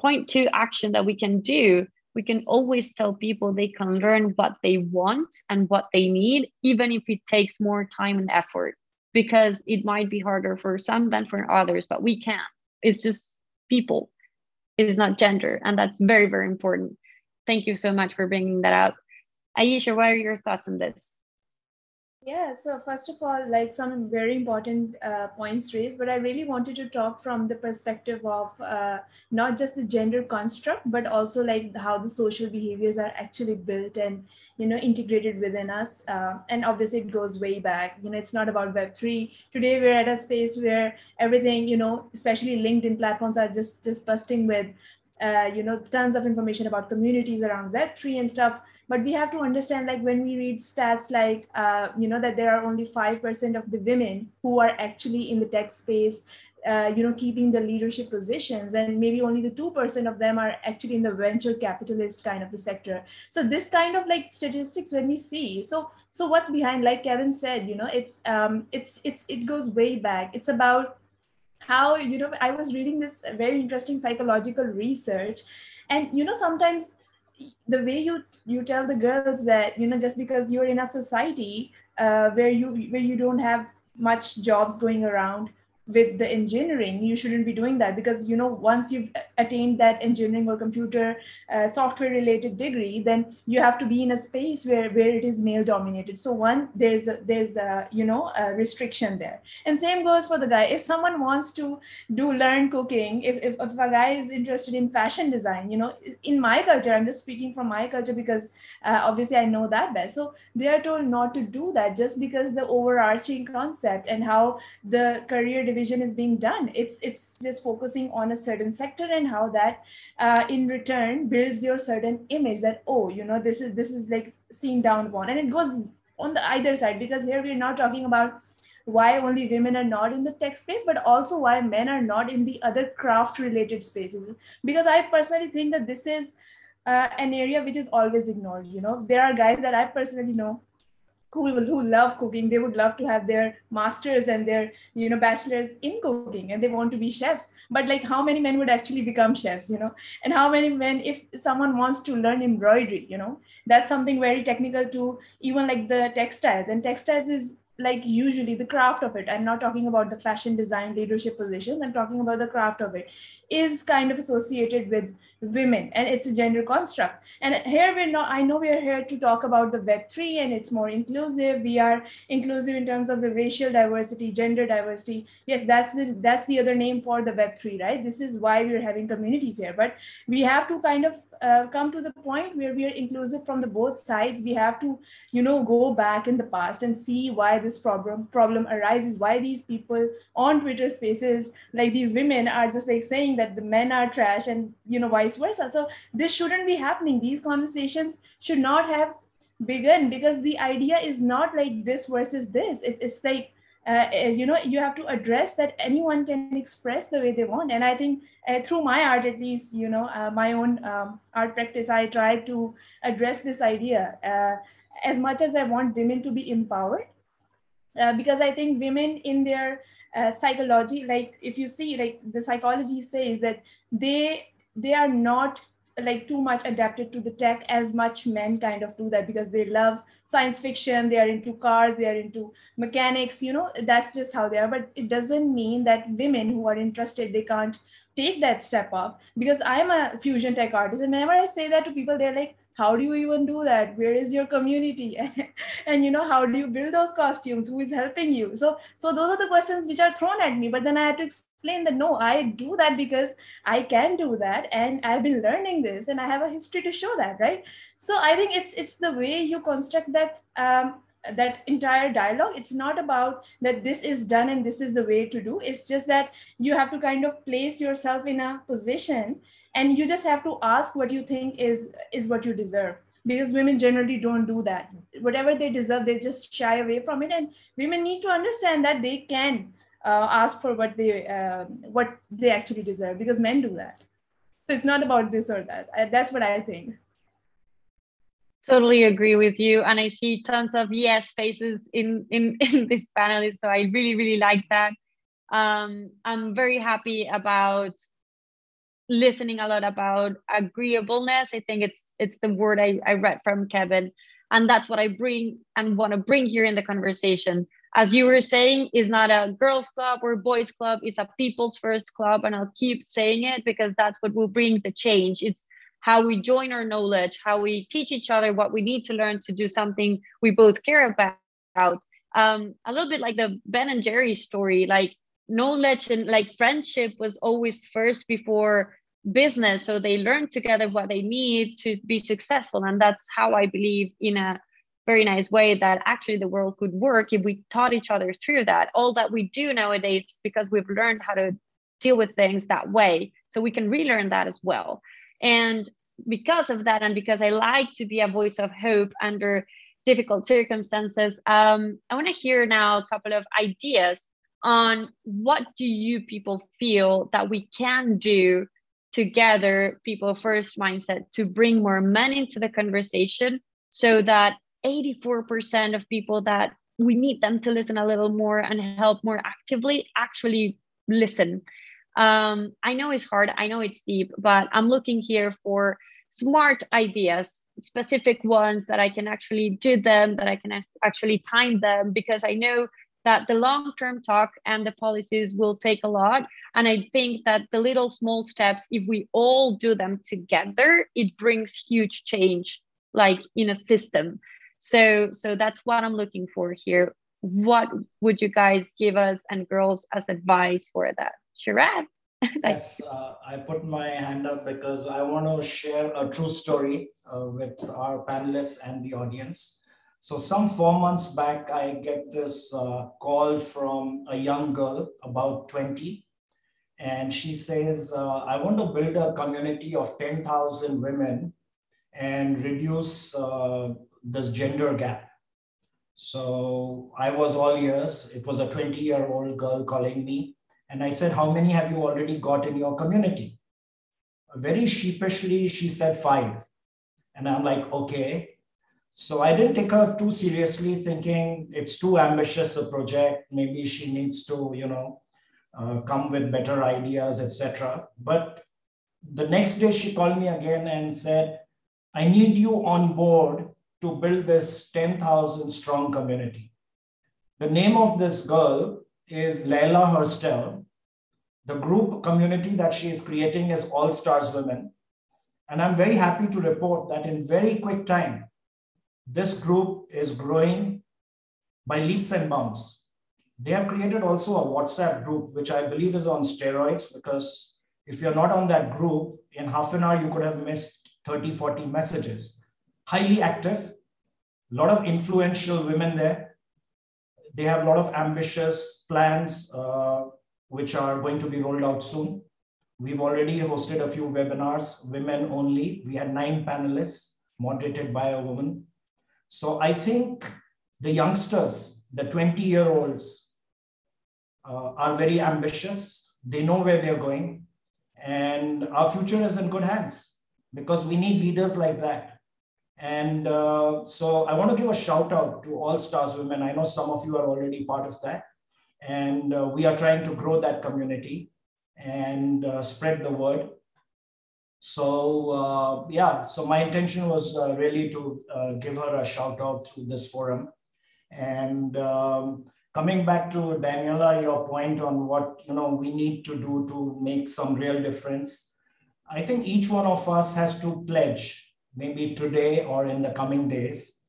point to action that we can do, we can always tell people they can learn what they want and what they need, even if it takes more time and effort, because it might be harder for some than for others, but we can. It's just people, it is not gender. And that's very, very important. Thank you so much for bringing that up. Aisha, what are your thoughts on this? Yeah, so first of all, like some very important uh, points raised, but I really wanted to talk from the perspective of uh, not just the gender construct, but also like how the social behaviors are actually built and you know integrated within us. Uh, and obviously, it goes way back. You know, it's not about Web three. Today, we're at a space where everything, you know, especially LinkedIn platforms are just just busting with uh, you know, tons of information about communities around Web3 and stuff. But we have to understand, like when we read stats like, uh, you know, that there are only 5% of the women who are actually in the tech space, uh, you know, keeping the leadership positions, and maybe only the 2% of them are actually in the venture capitalist kind of the sector. So this kind of like statistics when we see, so so what's behind, like Kevin said, you know, it's um, it's it's it goes way back. It's about how you know i was reading this very interesting psychological research and you know sometimes the way you you tell the girls that you know just because you're in a society uh, where you where you don't have much jobs going around with the engineering you shouldn't be doing that because you know once you've attained that engineering or computer uh, software related degree then you have to be in a space where where it is male dominated. So one there's a, there's a you know a restriction there. And same goes for the guy. If someone wants to do learn cooking if, if, if a guy is interested in fashion design you know in my culture i'm just speaking from my culture because uh, obviously i know that best. So they are told not to do that just because the overarching concept and how the career division is being done. It's it's just focusing on a certain sector and how that uh, in return builds your certain image that oh you know this is this is like seen down upon. And it goes on the either side because here we're not talking about why only women are not in the tech space but also why men are not in the other craft related spaces. Because i personally think that this is uh, an area which is always ignored you know. There are guys that i personally know who who love cooking they would love to have their masters and their you know bachelors in cooking and they want to be chefs. But like how many men would actually become chefs you know? And how many men if someone wants to learn embroidery you know? That's something very technical to even like the textiles. And textiles is like usually the craft of it. I'm not talking about the fashion design leadership positions. I'm talking about the craft of it. Is kind of associated with women and it's a gender construct. And here we're not i know we're here to talk about the web3 and it's more inclusive. We are inclusive in terms of the racial diversity gender diversity. Yes that's the that's the other name for the web3 right? This is why we're having communities here. But we have to kind of uh, come to the point where we are inclusive from the both sides. We have to you know go back in the past and see why this problem problem arises why these people on twitter spaces like these women are just like saying that the men are trash and you know vice versa. So this shouldn't be happening. These conversations should not have begun because the idea is not like this versus this. It, it's like uh, uh, you know you have to address that anyone can express the way they want. And i think uh, through my art at least you know uh, my own um, art practice i try to address this idea uh, as much as i want women to be empowered. Uh, because i think women in their psychology like if you see like the psychology says that they they are not like too much adapted to the tech as much men kind of do that because they love science fiction they are into cars they are into mechanics you know that's just how they are. But it doesn't mean that women who are interested they can't take that step up. Because i'm a fusion tech artist and whenever i say that to people they're like how do you even do that? Where is your community? And you know how do you build those costumes? Who is helping you? So so those are the questions which are thrown at me but then i have to explain that no i do that because i can do that and i've been learning this and i have a history to show that right? So i think it's it's the way you construct that um, that entire dialogue. It's not about that this is done and this is the way to do. It's just that you have to kind of place yourself in a position and you just have to ask what you think is is what you deserve. Because women generally don't do that. Whatever they deserve they just shy away from it. And women need to understand that they can uh, ask for what they uh, what they actually deserve because men do that. So it's not about this or that. I, that's what i think. Totally agree with you and i see tons of yes faces in in, in this panel so i really really like that. Um, i'm very happy about listening a lot about agreeableness. I think it's it's the word I, I read from kevin and that's what i bring and want to bring here in the conversation as you were saying is not a girls club or boys club it's a people's first club and i'll keep saying it because that's what will bring the change. It's how we join our knowledge how we teach each other what we need to learn to do something we both care about. Um, a little bit like the ben and jerry story like knowledge and like friendship was always first before business so they learn together what they need to be successful and that's how i believe in a very nice way that actually the world could work if we taught each other through that. All that we do nowadays because we've learned how to deal with things that way. So we can relearn that as well. And because of that and because i like to be a voice of hope under difficult circumstances um, i want to hear now a couple of ideas on what do you people feel that we can do together people first mindset to bring more men into the conversation so that 84% of people that we need them to listen a little more and help more actively actually listen um, i know it's hard i know it's deep but i'm looking here for smart ideas specific ones that i can actually do them that i can actually time them because i know that the long term talk and the policies will take a lot. And I think that the little small steps, if we all do them together, it brings huge change, like in a system. So, so that's what I'm looking for here. What would you guys give us and girls as advice for that? Sharad? yes, uh, I put my hand up because I want to share a true story uh, with our panelists and the audience. So some four months back, I get this uh, call from a young girl, about 20. And she says, uh, I want to build a community of 10,000 women and reduce uh, this gender gap. So I was all ears. It was a 20 year old girl calling me. And I said, How many have you already got in your community? Very sheepishly, she said five. And I'm like, Okay, so I didn't take her too seriously, thinking it's too ambitious a project. Maybe she needs to, you know, uh, come with better ideas, etc. But the next day she called me again and said, "I need you on board to build this 10,000 strong community." The name of this girl is Leila Herstel. The group community that she is creating is All Stars Women. And I'm very happy to report that in very quick time, this group is growing by leaps and bounds. They have created also a WhatsApp group, which I believe is on steroids because if you're not on that group, in half an hour, you could have missed 30, 40 messages. Highly active, a lot of influential women there. They have a lot of ambitious plans, uh, which are going to be rolled out soon. We've already hosted a few webinars, women only. We had nine panelists moderated by a woman. So I think the youngsters, the 20 year olds, uh, are very ambitious. They know where they're going. And our future is in good hands because we need leaders like that. And uh, so I want to give a shout out to All Stars Women. I know some of you are already part of that. And uh, we are trying to grow that community and uh, spread the word. So uh, yeah, so my intention was uh, really to uh, give her a shout out through this forum. And um, coming back to Daniela, your point on what you know we need to do to make some real difference. I think each one of us has to pledge, maybe today or in the coming days,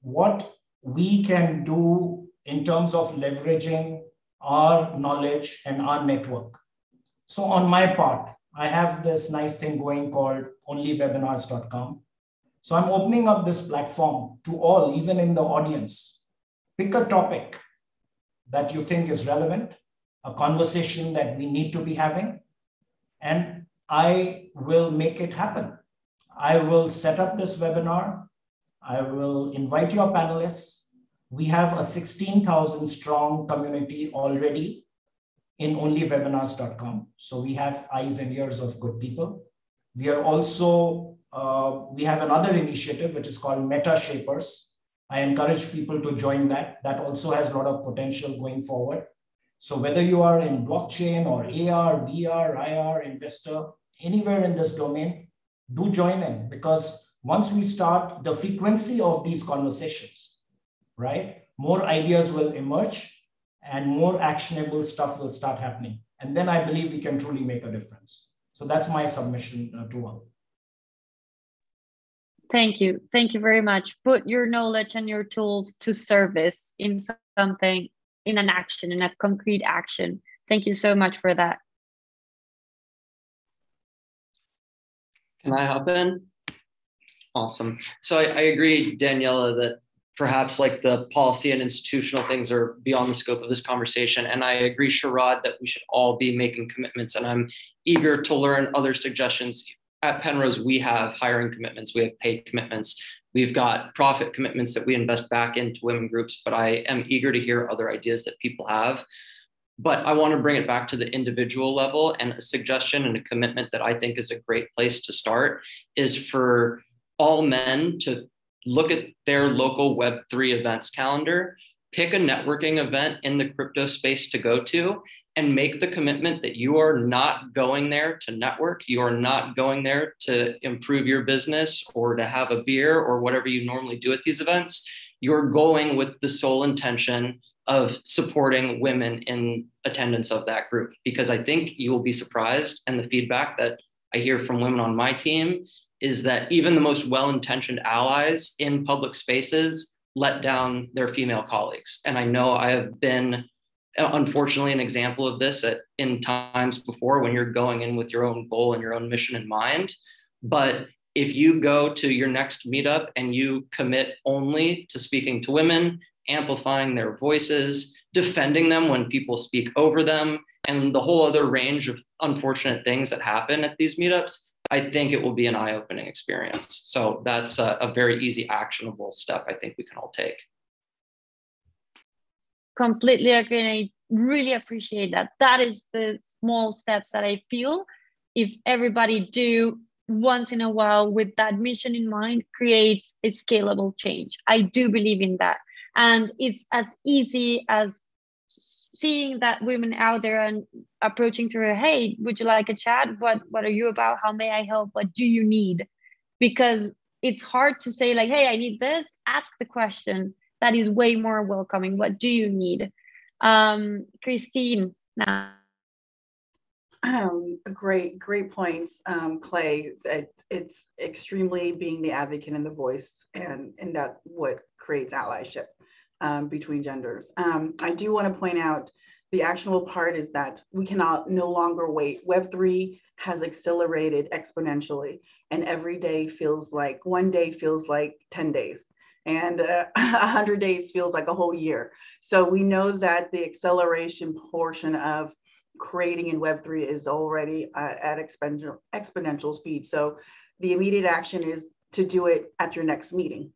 what we can do in terms of leveraging our knowledge and our network. So on my part, I have this nice thing going called onlywebinars.com. So I'm opening up this platform to all, even in the audience. Pick a topic that you think is relevant, a conversation that we need to be having, and I will make it happen. I will set up this webinar. I will invite your panelists. We have a 16,000 strong community already in onlywebinars.com. So we have eyes and ears of good people. We are also, uh, we have another initiative which is called Meta Shapers. I encourage people to join that. That also has a lot of potential going forward. So whether you are in blockchain or AR, VR, IR, investor, anywhere in this domain, do join in because once we start the frequency of these conversations, right, more ideas will emerge and more actionable stuff will start happening. And then I believe we can truly make a difference. So that's my submission uh, to all. Thank you. Thank you very much. Put your knowledge and your tools to service in something, in an action, in a concrete action. Thank you so much for that. Can I hop in? Awesome. So I, I agree, Daniela, that perhaps like the policy and institutional things are beyond the scope of this conversation. And I agree, Sharad, that we should all be making commitments. And I'm eager to learn other suggestions. At Penrose, we have hiring commitments, we have pay commitments, we've got profit commitments that we invest back into women groups. But I am eager to hear other ideas that people have. But I want to bring it back to the individual level and a suggestion and a commitment that I think is a great place to start is for all men to look at their local Web3 events calendar, pick a networking event in the crypto space to go to, and make the commitment that you are not going there to network. You are not going there to improve your business or to have a beer or whatever you normally do at these events. You're going with the sole intention of supporting women in attendance of that group because I think you will be surprised. And the feedback that I hear from women on my team is that even the most well intentioned allies in public spaces let down their female colleagues. And I know I have been, uh, unfortunately, an example of this at, in times before when you're going in with your own goal and your own mission in mind. But if you go to your next meetup and you commit only to speaking to women, amplifying their voices, defending them when people speak over them, and the whole other range of unfortunate things that happen at these meetups, I think it will be an eye opening experience. So that's a, a, very easy, actionable step I think we can all take. Completely agree. I really appreciate that. That is the small steps that I feel if everybody do once in a while with that mission in mind creates a scalable change. I do believe in that. And it's as easy as seeing that women out there and approaching to her hey would you like a chat? What what are you about? How may i help? What do you need? Because it's hard to say like hey i need this. Ask the question that is way more welcoming. What do you need? Um christine. Now um, great, great points, um, Clay. It, it's extremely being the advocate and the voice, and and that what creates allyship um, between genders. Um, I do want to point out the actionable part is that we cannot no longer wait. Web3 has accelerated exponentially, and every day feels like one day feels like 10 days, and uh, 100 days feels like a whole year. So we know that the acceleration portion of creating in Web3 is already uh, at exponential, exponential speed. So the immediate action is to do it at your next meeting.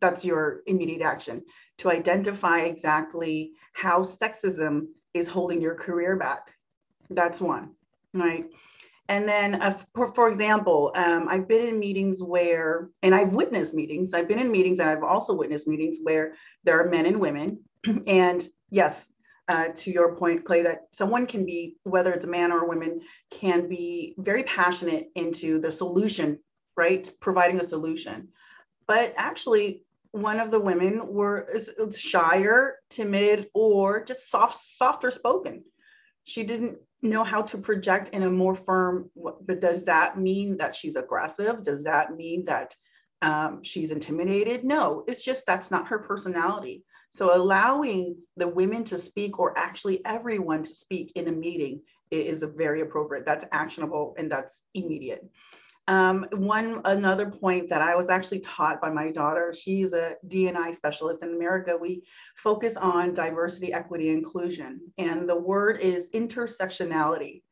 That's your immediate action to identify exactly how sexism is holding your career back. That's one, right? And then, uh, for, for, example, um, I've been in meetings where, and I've witnessed meetings, I've been in meetings and I've also witnessed meetings where there are men and women. and yes, uh, to your point, Clay, that someone can be, whether it's a man or a woman, can be very passionate into the solution, right? Providing a solution. But actually, one of the women were shyer, timid, or just soft, softer spoken. She didn't know how to project in a more firm. But does that mean that she's aggressive? Does that mean that um, she's intimidated? No, it's just that's not her personality. So allowing the women to speak, or actually everyone to speak in a meeting, is very appropriate. That's actionable and that's immediate. Um, one another point that I was actually taught by my daughter, she's a DNI specialist in America. We focus on diversity, equity, inclusion, and the word is intersectionality.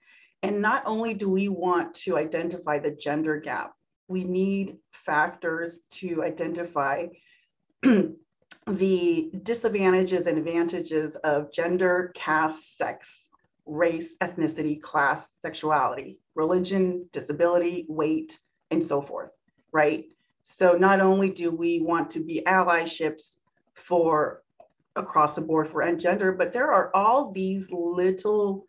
And not only do we want to identify the gender gap, we need factors to identify the disadvantages and advantages of gender, caste, sex, race, ethnicity, class, sexuality, religion, disability, weight, and so forth, right? So not only do we want to be allyships for across the board for gender, but there are all these little,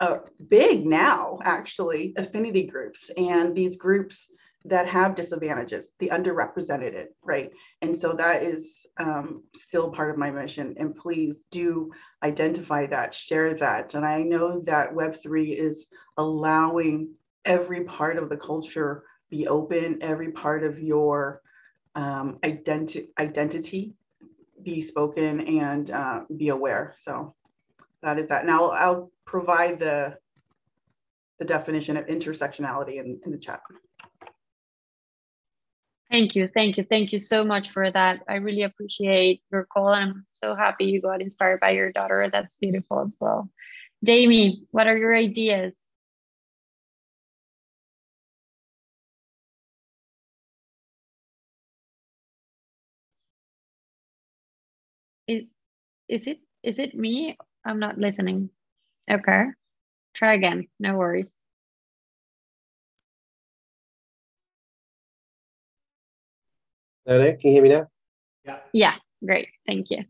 uh, big now actually, affinity groups. And these groups that have disadvantages, the underrepresented, right? And so that is um, still part of my mission. And please do identify that, share that. And I know that Web3 is allowing every part of the culture be open, every part of your um, identi- identity be spoken and uh, be aware. So that is that. Now I'll provide the, the definition of intersectionality in, in the chat. Thank you, thank you, thank you so much for that. I really appreciate your call. and I'm so happy you got inspired by your daughter. That's beautiful as well. Jamie, what are your ideas? Is, is it is it me? I'm not listening. Okay. Try again. No worries. No, can you hear me now? Yeah. Yeah, great. Thank you.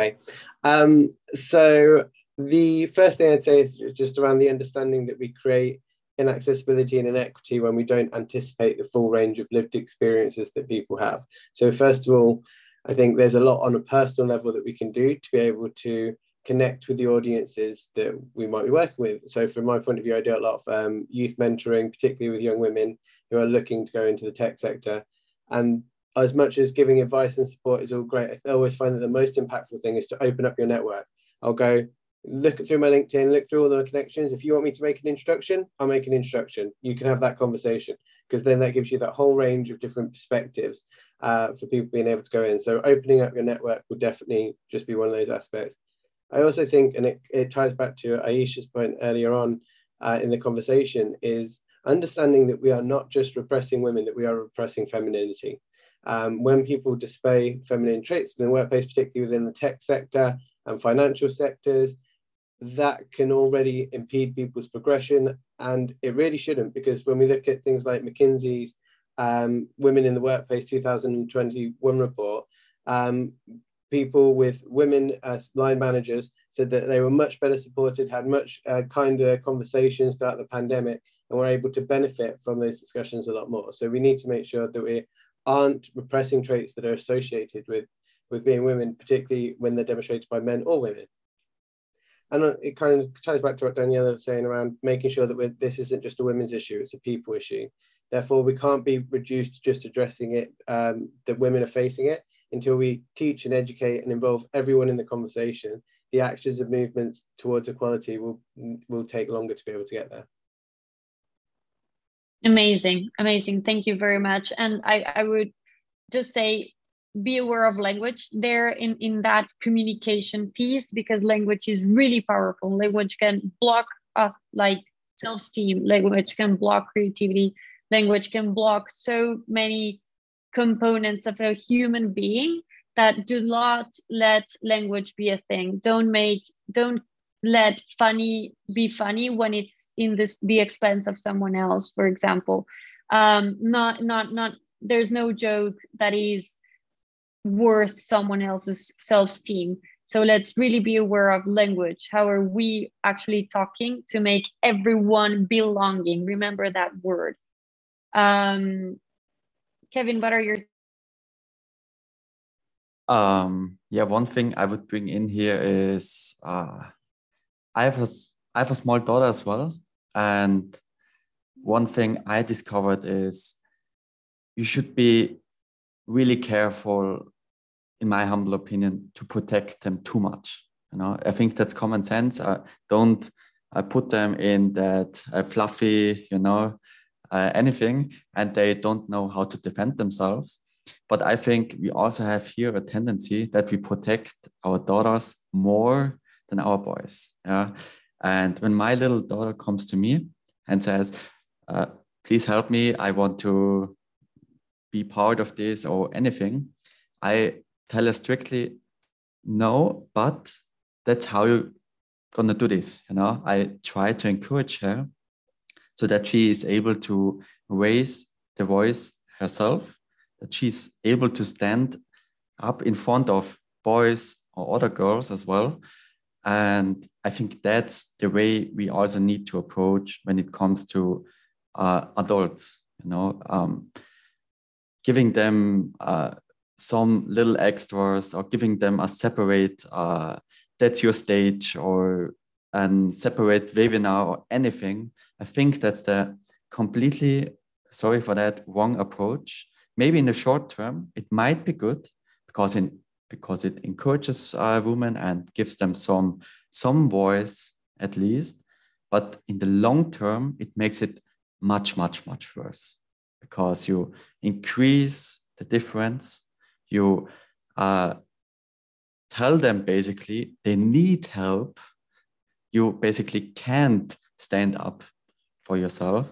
Okay. Um, so the first thing I'd say is just around the understanding that we create inaccessibility and inequity when we don't anticipate the full range of lived experiences that people have. So first of all, I think there's a lot on a personal level that we can do to be able to connect with the audiences that we might be working with. So from my point of view, I do a lot of um, youth mentoring, particularly with young women who are looking to go into the tech sector. And as much as giving advice and support is all great, I always find that the most impactful thing is to open up your network. I'll go look through my LinkedIn, look through all the connections. If you want me to make an introduction, I'll make an introduction. You can have that conversation because then that gives you that whole range of different perspectives uh, for people being able to go in. So opening up your network will definitely just be one of those aspects. I also think, and it, it ties back to Aisha's point earlier on uh, in the conversation, is understanding that we are not just repressing women, that we are repressing femininity. Um, when people display feminine traits in the workplace, particularly within the tech sector and financial sectors, that can already impede people's progression. And it really shouldn't, because when we look at things like McKinsey's um, Women in the Workplace 2021 report, um, people with women as line managers said that they were much better supported, had much uh, kinder conversations throughout the pandemic, and were able to benefit from those discussions a lot more. So we need to make sure that we aren't repressing traits that are associated with, with being women, particularly when they're demonstrated by men or women. And it kind of ties back to what Daniela was saying around making sure that this isn't just a women's issue, it's a people issue. Therefore, we can't be reduced to just addressing it, um, that women are facing it, until we teach and educate and involve everyone in the conversation. The actions and movements towards equality will, will take longer to be able to get there. Amazing, amazing. Thank you very much. And I, I would just say be aware of language there in, in that communication piece because language is really powerful. Language can block uh, like self-esteem, language can block creativity, language can block so many components of a human being that do not let language be a thing. Don't make, don't let funny be funny when it's in this the expense of someone else for example. Um not not not there's no joke that is worth someone else's self-esteem. So let's really be aware of language. How are we actually talking to make everyone belonging? Remember that word. Um kevin what are your um yeah one thing i would bring in here is uh I have a, I have a small daughter as well. And one thing I discovered is you should be really careful, in my humble opinion, to protect them too much. You know, I think that's common sense. I don't I put them in that uh, fluffy, you know, uh, anything, and they don't know how to defend themselves. But I think we also have here a tendency that we protect our daughters more than our boys. Yeah. And when my little daughter comes to me and says, uh, please help me. I want to be part of this or anything. I tell her strictly, no, but that's how you're gonna do this. You know, I try to encourage her so that she is able to raise the voice herself, that she's able to stand up in front of boys or other girls as well. And I think that's the way we also need to approach when it comes to uh, adults, you know, um, giving them uh, some little extras or giving them a separate, uh, that's your stage or a separate webinar or anything. I think that's the completely, sorry for that, wrong approach. Maybe in the short term, it might be good because in because it encourages uh, women and gives them some some voice at least. But in the long term it makes it much much much worse because you increase the difference. You uh, tell them basically they need help. You basically can't stand up for yourself.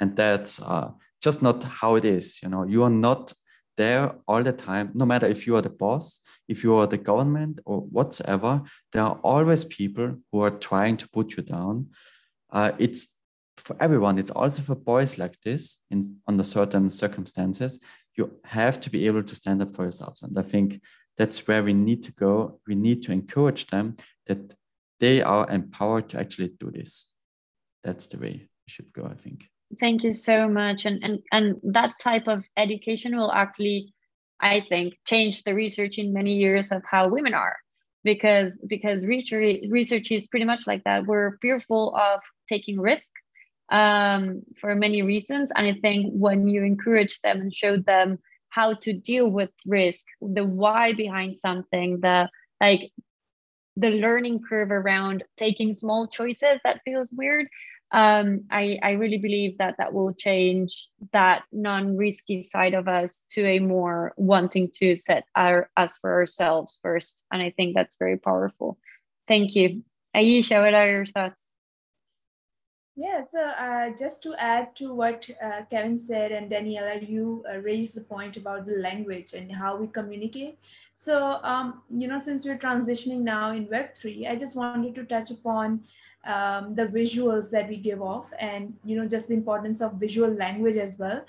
And that's uh, just not how it is you know. You are not there all the time, no matter if you are the boss, if you are the government or whatsoever, there are always people who are trying to put you down. Uh, it's for everyone. It's also for boys like this in under certain circumstances. You have to be able to stand up for yourselves. And I think that's where we need to go. We need to encourage them that they are empowered to actually do this. That's the way we should go, I think thank you so much. And and and that type of education will actually i think change the research in many years of how women are. Because because research research is pretty much like that. We're fearful of taking risk um, for many reasons. And i think when you encourage them and show them how to deal with risk the why behind something the like the learning curve around taking small choices that feels weird um, I, I really believe that that will change that non-risky side of us to a more wanting to set our us for ourselves first. And I think that's very powerful. Thank you. Aisha, what are your thoughts? Yeah, so uh, just to add to what uh, Kevin said and Daniela, you uh, raised the point about the language and how we communicate. So, um, you know, since we're transitioning now in Web3, I just wanted to touch upon um, the visuals that we give off and you know just the importance of visual language as well.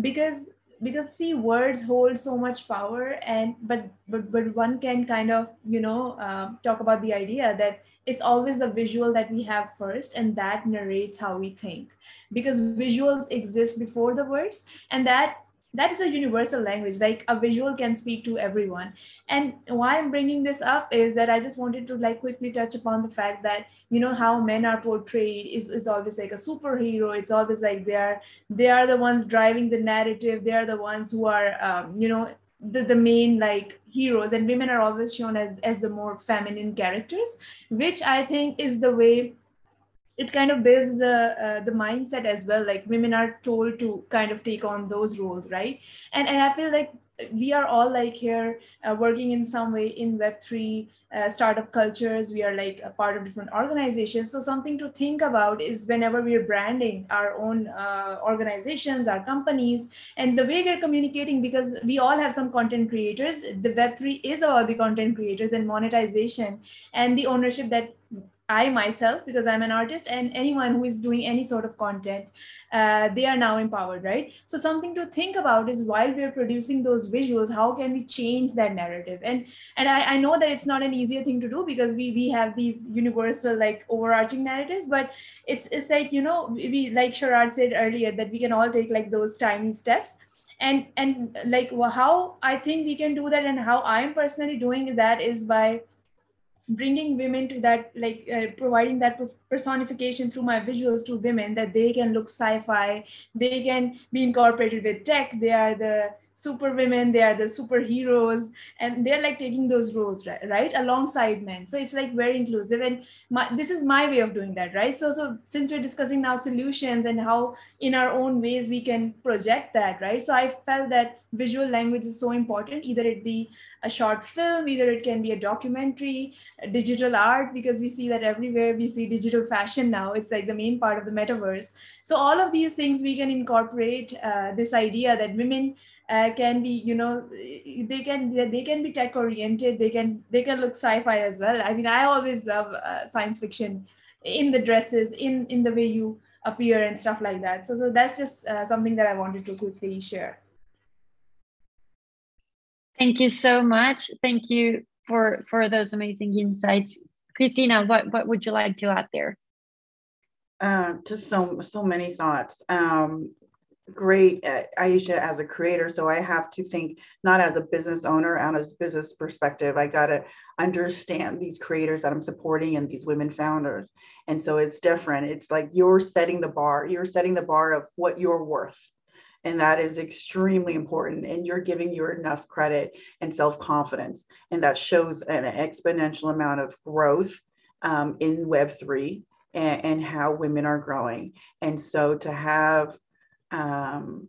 Because because see words hold so much power and but but but one can kind of you know uh, talk about the idea that it's always the visual that we have first and that narrates how we think. Because visuals exist before the words and that that is a universal language like a visual can speak to everyone. And why i'm bringing this up is that i just wanted to like quickly touch upon the fact that you know how men are portrayed is, is always like a superhero. It's always like they are they are the ones driving the narrative. They are the ones who are um, you know the, the main like heroes. And women are always shown as as the more feminine characters which i think is the way it kind of builds the uh, the mindset as well. Like women are told to kind of take on those roles right? And and i feel like we are all like here uh, working in some way in web3 uh, startup cultures. We are like a part of different organizations. So something to think about is whenever we're branding our own uh, organizations our companies and the way we're communicating because we all have some content creators. The web3 is about the content creators and monetization and the ownership that I myself, because I'm an artist, and anyone who is doing any sort of content, uh, they are now empowered, right? So something to think about is while we're producing those visuals, how can we change that narrative? And and I, I know that it's not an easier thing to do because we we have these universal like overarching narratives, but it's it's like you know we like Sharad said earlier that we can all take like those tiny steps and and like how i think we can do that and how i'm personally doing that is by bringing women to that like uh, providing that personification through my visuals to women that they can look sci-fi they can be incorporated with tech they are the super women they are the superheroes and they're like taking those roles right, right alongside men. So it's like very inclusive and my, this is my way of doing that right? So so since we're discussing now solutions and how in our own ways we can project that right? So i felt that visual language is so important either it be a short film either it can be a documentary a digital art because we see that everywhere we see digital fashion now. It's like the main part of the metaverse. So all of these things we can incorporate uh, this idea that women uh, can be you know they can they can be tech oriented they can they can look sci-fi as well. I mean i always love uh, science fiction in the dresses in in the way you appear and stuff like that. So, so that's just uh, something that i wanted to quickly share. Thank you so much. Thank you for for those amazing insights. Christina what what would you like to add there? Uh, just so so many thoughts. Um, great at Aisha as a creator. So I have to think not as a business owner, and as business perspective. I gotta understand these creators that I'm supporting and these women founders. And so it's different. It's like you're setting the bar, you're setting the bar of what you're worth. And that is extremely important. And you're giving your enough credit and self confidence. And that shows an exponential amount of growth um, in Web3 and, and how women are growing. And so to have um,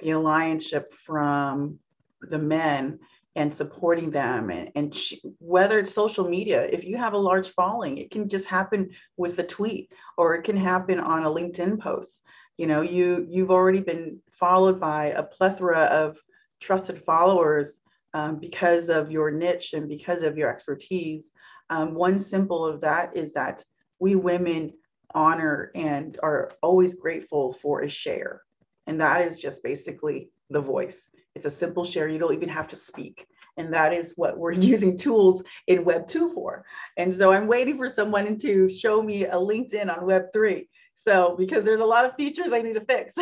the allianceship from the men and supporting them and, and whether it's social media if you have a large following it can just happen with a tweet or it can happen on a linkedin post. You know you you've already been followed by a plethora of trusted followers um, because of your niche and because of your expertise. Um, one symbol of that is that we women honor and are always grateful for a share and that is just basically the voice. It's a simple share. You don't even have to speak. And that is what we're using tools in Web 2 for. And so I'm waiting for someone to show me a LinkedIn on Web 3. So, because there's a lot of features I need to fix.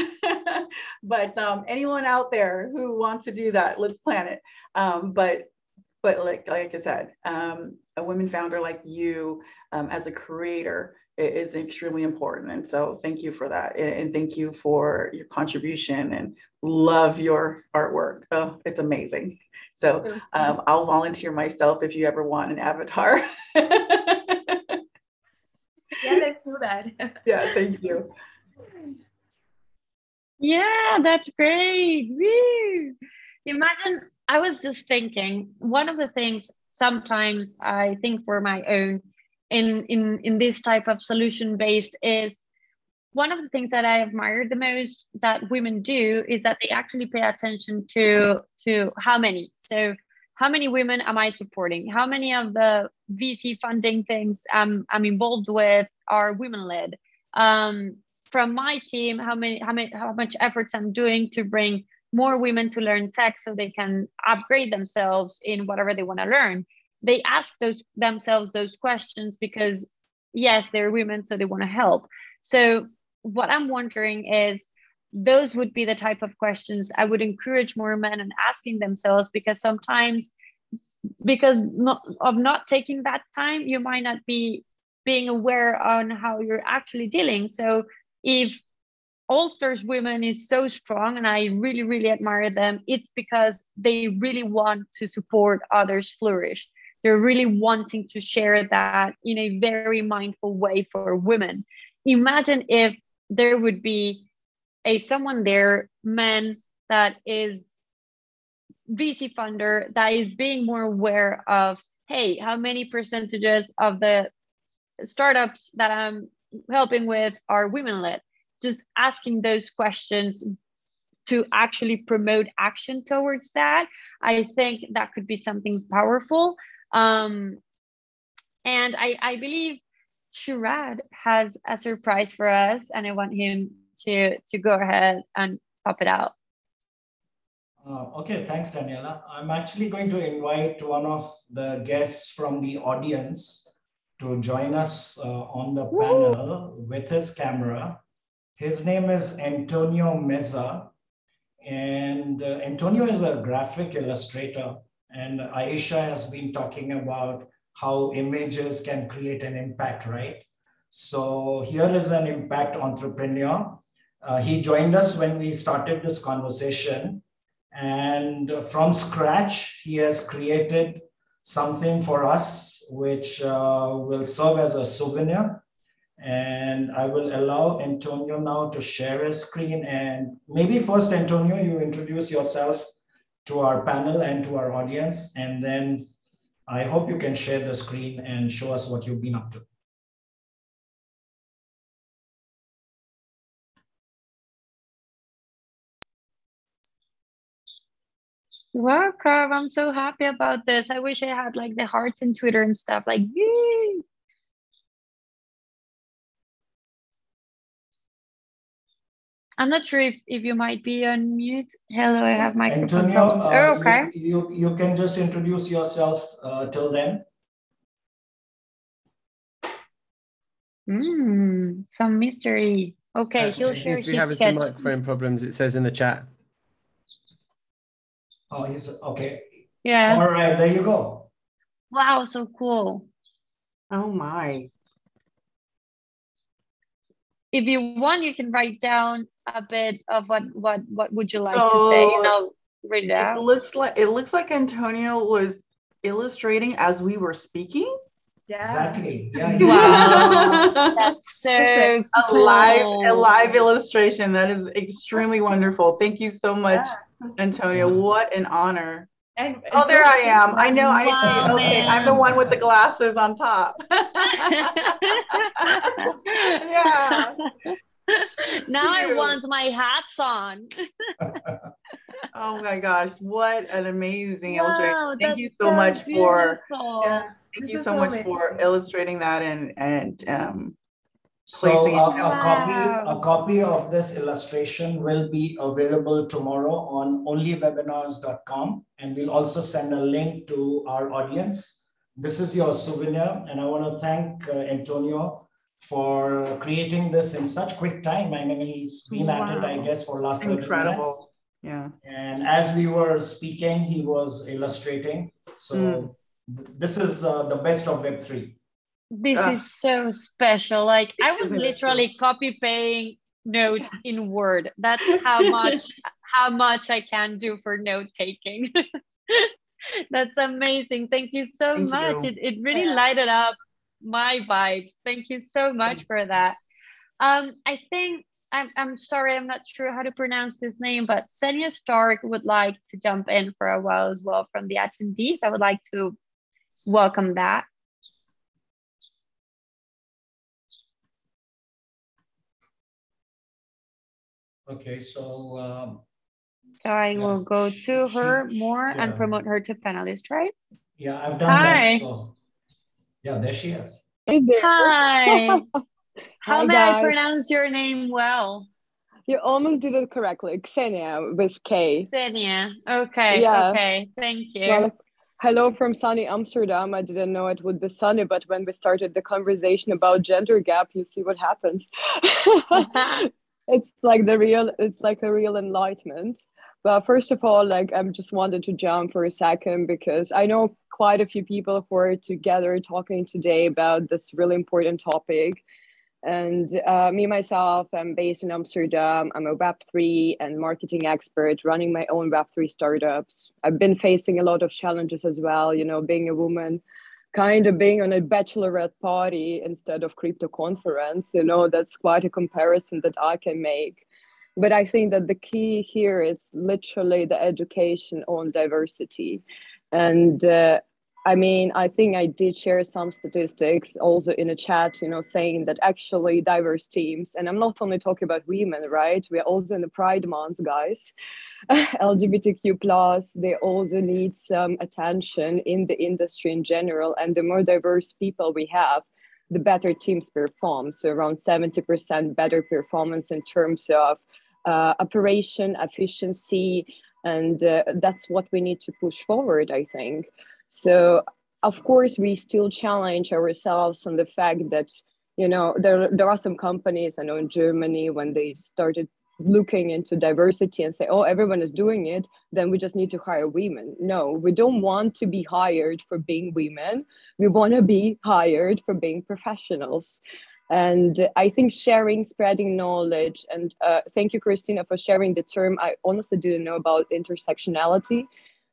but um, anyone out there who wants to do that, let's plan it. Um, but but like, like I said, um, a women founder like you um, as a creator is extremely important. And so thank you for that. And thank you for your contribution and love your artwork. Oh, it's amazing. So um, I'll volunteer myself if you ever want an avatar. yeah, let's do that. yeah, thank you. Yeah, that's great. Woo! Imagine, I was just thinking, one of the things sometimes I think for my own in in in this type of solution based is one of the things that I admire the most that women do is that they actually pay attention to to how many. So how many women am I supporting? How many of the VC funding things um, I'm involved with are women led? Um, from my team, how many how many how much efforts I'm doing to bring more women to learn tech so they can upgrade themselves in whatever they want to learn they ask those themselves those questions because yes they're women so they want to help so what i'm wondering is those would be the type of questions i would encourage more men in asking themselves because sometimes because not, of not taking that time you might not be being aware on how you're actually dealing so if Allstars women is so strong and I really, really admire them. It's because they really want to support others flourish they're really wanting to share that in a very mindful way for women. Imagine if there would be a someone there men that is vc funder that is being more aware of hey how many percentages of the startups that i'm helping with are women led just asking those questions to actually promote action towards that i think that could be something powerful um, and I, I believe Sharad has a surprise for us, and I want him to, to go ahead and pop it out. Uh, okay, thanks, Daniela. I'm actually going to invite one of the guests from the audience to join us uh, on the Woo! panel with his camera. His name is Antonio Meza, and uh, Antonio is a graphic illustrator and Aisha has been talking about how images can create an impact, right? So here is an impact entrepreneur. Uh, he joined us when we started this conversation. And from scratch, he has created something for us which uh, will serve as a souvenir. And I will allow Antonio now to share his screen. And maybe first, Antonio, you introduce yourself to our panel and to our audience. And then I hope you can share the screen and show us what you've been up to. Welcome. I'm so happy about this. I wish I had like the hearts in Twitter and stuff like, yay. I'm not sure if, if you might be on mute. Hello, I have microphone. Antonio, uh, oh, okay. you, you, you can just introduce yourself uh, till then. Mm, some mystery. Okay, Uh, he'll he share seems to his be having some microphone problems. It says in the chat. Oh, he's okay. Yeah. All right, there you go. Wow, so cool. Oh my. If you want, you can write down a bit of what what what would you like to say, and So, I'll read it It looks like it looks like Antonio was illustrating as we were speaking. Yeah. Exactly. Yeah. he's- Wow. That's so a cool. live a live illustration that is extremely wonderful. Thank you so much, Antonio. Yeah. What an honor. And, Oh, there so- I am. I know. I Wow, see. Okay, I'm the one with the glasses on top. yeah. now I want my hats on. Oh my gosh, what an amazing Wow, illustration. Thank you so, much for. Yeah. thank This you so so much for illustrating that and and um So placing it uh, a down. copy, Wow. a copy of this illustration will be available tomorrow on onlywebinars.com. And we'll also send a link to our audience. This is your souvenir. And I want to thank uh, Antonio for creating this in such quick time. I mean, he's been at it, I guess, for last 30 minutes. incredible. Yeah. And as we were speaking, he was illustrating. So Mm. this is uh, the best of Web3. This Ugh. is so special. Like I was literally copy pasting notes in Word. That's how much how much I can do for note taking. That's amazing. Thank you so Thank much. you. It, it really Yeah. lighted up my vibes. Thank you so much for that. Um, I think I'm, I'm sorry, I'm not sure how to pronounce this name, but Senya Stark would like to jump in for a while as well from the attendees. I would like to welcome that. Okay, so um, So I Yeah, will go she- to her she- more and promote her to panelist, right? Yeah, I've done Hi. that. So yeah, there she is. Hey there. Hi. How Hi, may I pronounce your name well? You almost did it correctly. Xenia with K. Xenia. Okay. Yeah. Okay. Thank you. Well, hello from sunny Amsterdam. I didn't know it would be sunny, but when we started the conversation about gender gap, you see what happens. it's like the real, it's like a real enlightenment. But first of all, like I'm just wanted to jump for a second because I know quite a few people who are together talking today about this really important topic. And uh, me myself, I'm based in Amsterdam. I'm a Web3 and marketing expert running my own Web3 startups. I've been facing a lot of challenges as well, you know, being a woman, kind of being on a bachelorette party instead of crypto conference, you know, that's quite a comparison that I can make. But I think that the key here is literally the education on diversity. And uh, I mean, I think I did share some statistics also in a chat, you know, saying that actually diverse teams, and I'm not only talking about women, right? We're also in the Pride Month, guys. LGBTQ plus, they also need some attention in the industry in general. And the more diverse people we have, the better teams perform. So around 70% better performance in terms of uh, operation efficiency, and uh, that's what we need to push forward, I think. So of course we still challenge ourselves on the fact that you know there there are some companies I know in Germany when they started looking into diversity and say oh everyone is doing it then we just need to hire women. No we don't want to be hired for being women. We want to be hired for being professionals And I think sharing, spreading knowledge, and uh, thank you, Christina, for sharing the term. I honestly didn't know about intersectionality.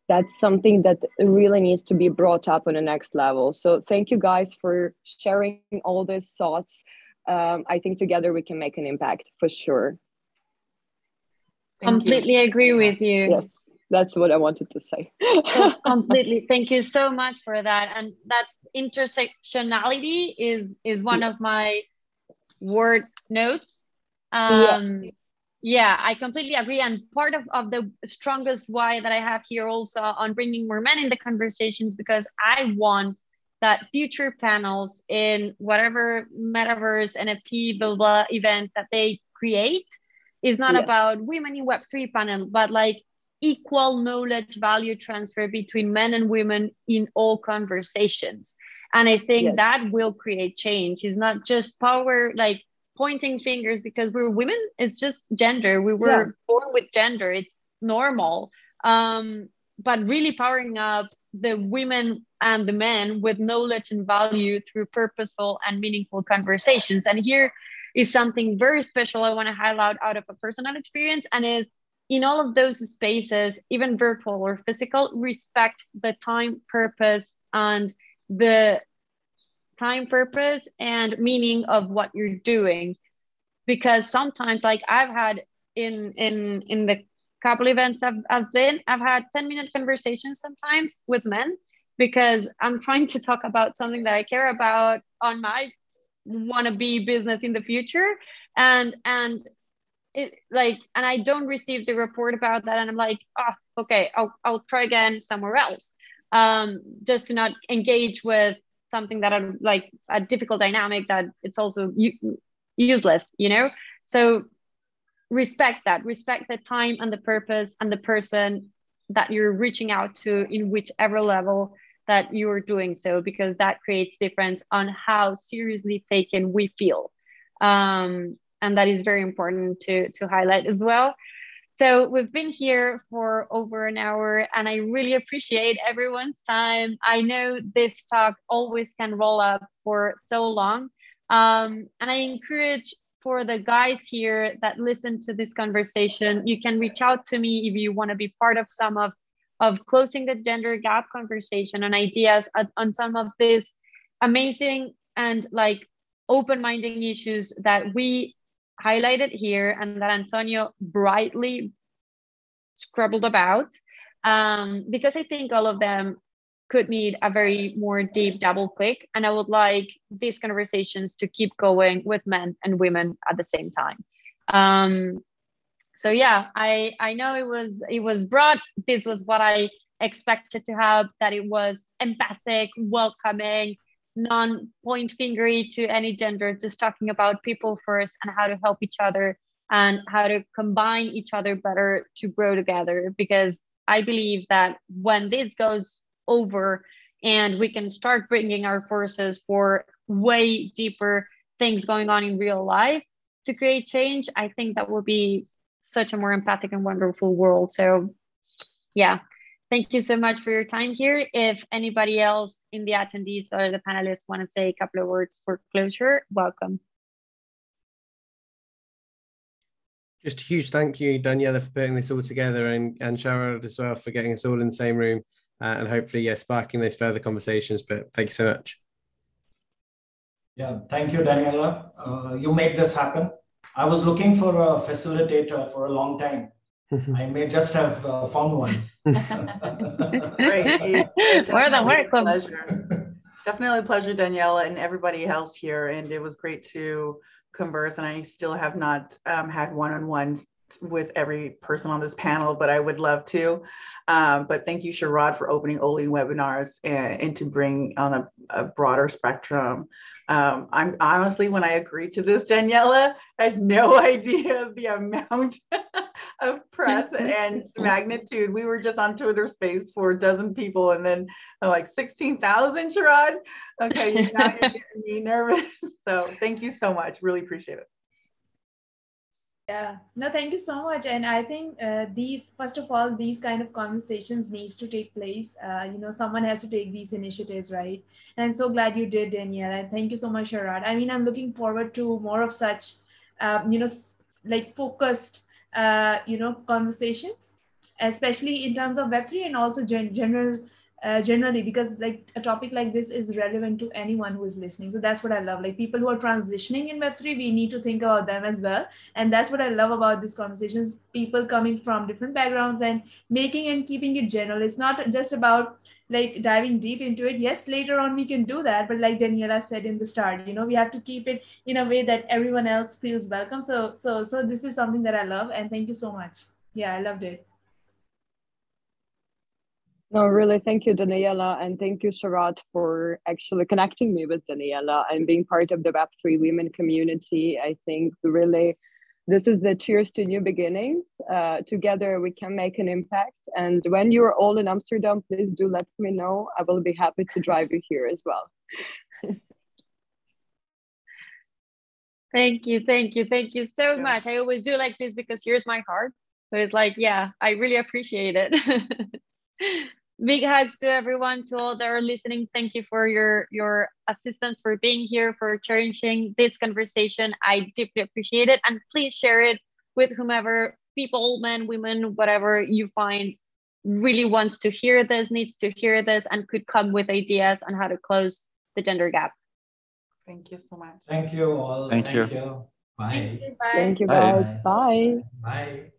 That's something that really needs to be brought up on the next level. So thank you guys for sharing all these thoughts. Um, I think together we can make an impact for sure. Thank completely you. agree with you. Yes, that's what I wanted to say. so completely. Thank you so much for that. And that's intersectionality is is one of my word notes. Um, yeah. yeah, I completely agree. And part of, of the strongest why that I have here also on bringing more men in the conversations because I want that future panels in whatever metaverse, NFT, blah, blah event that they create is not yeah. about women in Web3 panel, but like equal knowledge value transfer between men and women in all conversations. And I think yes. that will create change. It's not just power, like pointing fingers because we're women, it's just gender. We were yeah. born with gender, it's normal. Um, but really powering up the women and the men with knowledge and value through purposeful and meaningful conversations. And here is something very special I want to highlight out of a personal experience and is in all of those spaces, even virtual or physical, respect the time, purpose, and the time, purpose, and meaning of what you're doing. Because sometimes, like I've had in in in the couple events I've, I've been, I've had 10 minute conversations sometimes with men because I'm trying to talk about something that I care about on my want to be business in the future and and it like and i don't receive the report about that and i'm like oh okay i'll, I'll try again somewhere else. Um just to not engage with something that i'm like a difficult dynamic that it's also u- useless you know? So respect that. Respect the time and the purpose and the person that you're reaching out to in whichever level that you're doing so because that creates difference on how seriously taken we feel. Um, and that is very important to to highlight as well. So we've been here for over an hour and i really appreciate everyone's time. I know this talk always can roll up for so long um, and i encourage for the guys here that listen to this conversation you can reach out to me if you want to be part of some of of closing the gender gap conversation and ideas on some of these amazing and like open-minded issues that we highlighted here and that Antonio brightly scribbled about um, because I think all of them could need a very more deep double click and I would like these conversations to keep going with men and women at the same time. Um, so yeah i i know it was it was broad this was what i expected to have that it was empathic welcoming non point fingery to any gender just talking about people first and how to help each other and how to combine each other better to grow together because i believe that when this goes over and we can start bringing our forces for way deeper things going on in real life to create change i think that will be such a more empathic and wonderful world. So, yeah, thank you so much for your time here. If anybody else in the attendees or the panelists want to say a couple of words for closure, welcome. Just a huge thank you, Daniela, for putting this all together and, and Sharad as well for getting us all in the same room uh, and hopefully, yeah, sparking those further conversations. But thank you so much. Yeah, thank you, Daniela. Uh, you made this happen. I was looking for a facilitator for a long time. I may just have uh, found one. Great. More than welcome. Pleasure. Definitely a pleasure, Daniela, and everybody else here. And it was great to converse. And I still have not um, had one on ones with every person on this panel, but I would love to. Um, but thank you, Sharad, for opening Only webinars and, and to bring on a, a broader spectrum um, I'm honestly, when I agreed to this, Daniela, I had no idea of the amount of press and magnitude. We were just on Twitter space for a dozen people and then uh, like 16,000, Sharad. Okay, you're getting me nervous. So thank you so much. Really appreciate it. Yeah, no, thank you so much. And I think uh, the first of all, these kind of conversations needs to take place. Uh, you know, someone has to take these initiatives, right? And I'm so glad you did, Danielle. And thank you so much, Sharad. I mean, I'm looking forward to more of such, um, you know, like focused, uh, you know, conversations, especially in terms of Web3 and also gen- general uh, generally because like a topic like this is relevant to anyone who is listening. So that's what i love. Like people who are transitioning in web3 we need to think about them as well. And that's what i love about these conversations people coming from different backgrounds and making and keeping it general. It's not just about like diving deep into it. Yes later on we can do that but like daniela said in the start you know we have to keep it in a way that everyone else feels welcome. So so so this is something that i love and thank you so much. Yeah i loved it. No, really, thank you, Daniela, and thank you, Sharad, for actually connecting me with Daniela and being part of the Web3 women community. I think really this is the cheers to new beginnings. Uh, together we can make an impact. And when you're all in Amsterdam, please do let me know. I will be happy to drive you here as well. thank you, thank you, thank you so yeah. much. I always do like this because here's my heart. So it's like, yeah, I really appreciate it. big hugs to everyone to all that are listening. Thank you for your your assistance for being here for cherishing this conversation. I deeply appreciate it. And please share it with whomever people men women whatever you find really wants to hear this needs to hear this and could come with ideas on how to close the gender gap. Thank you so much. Thank you all. Thank, thank you. you bye. Thank you, bye. Thank you guys. Bye bye, bye.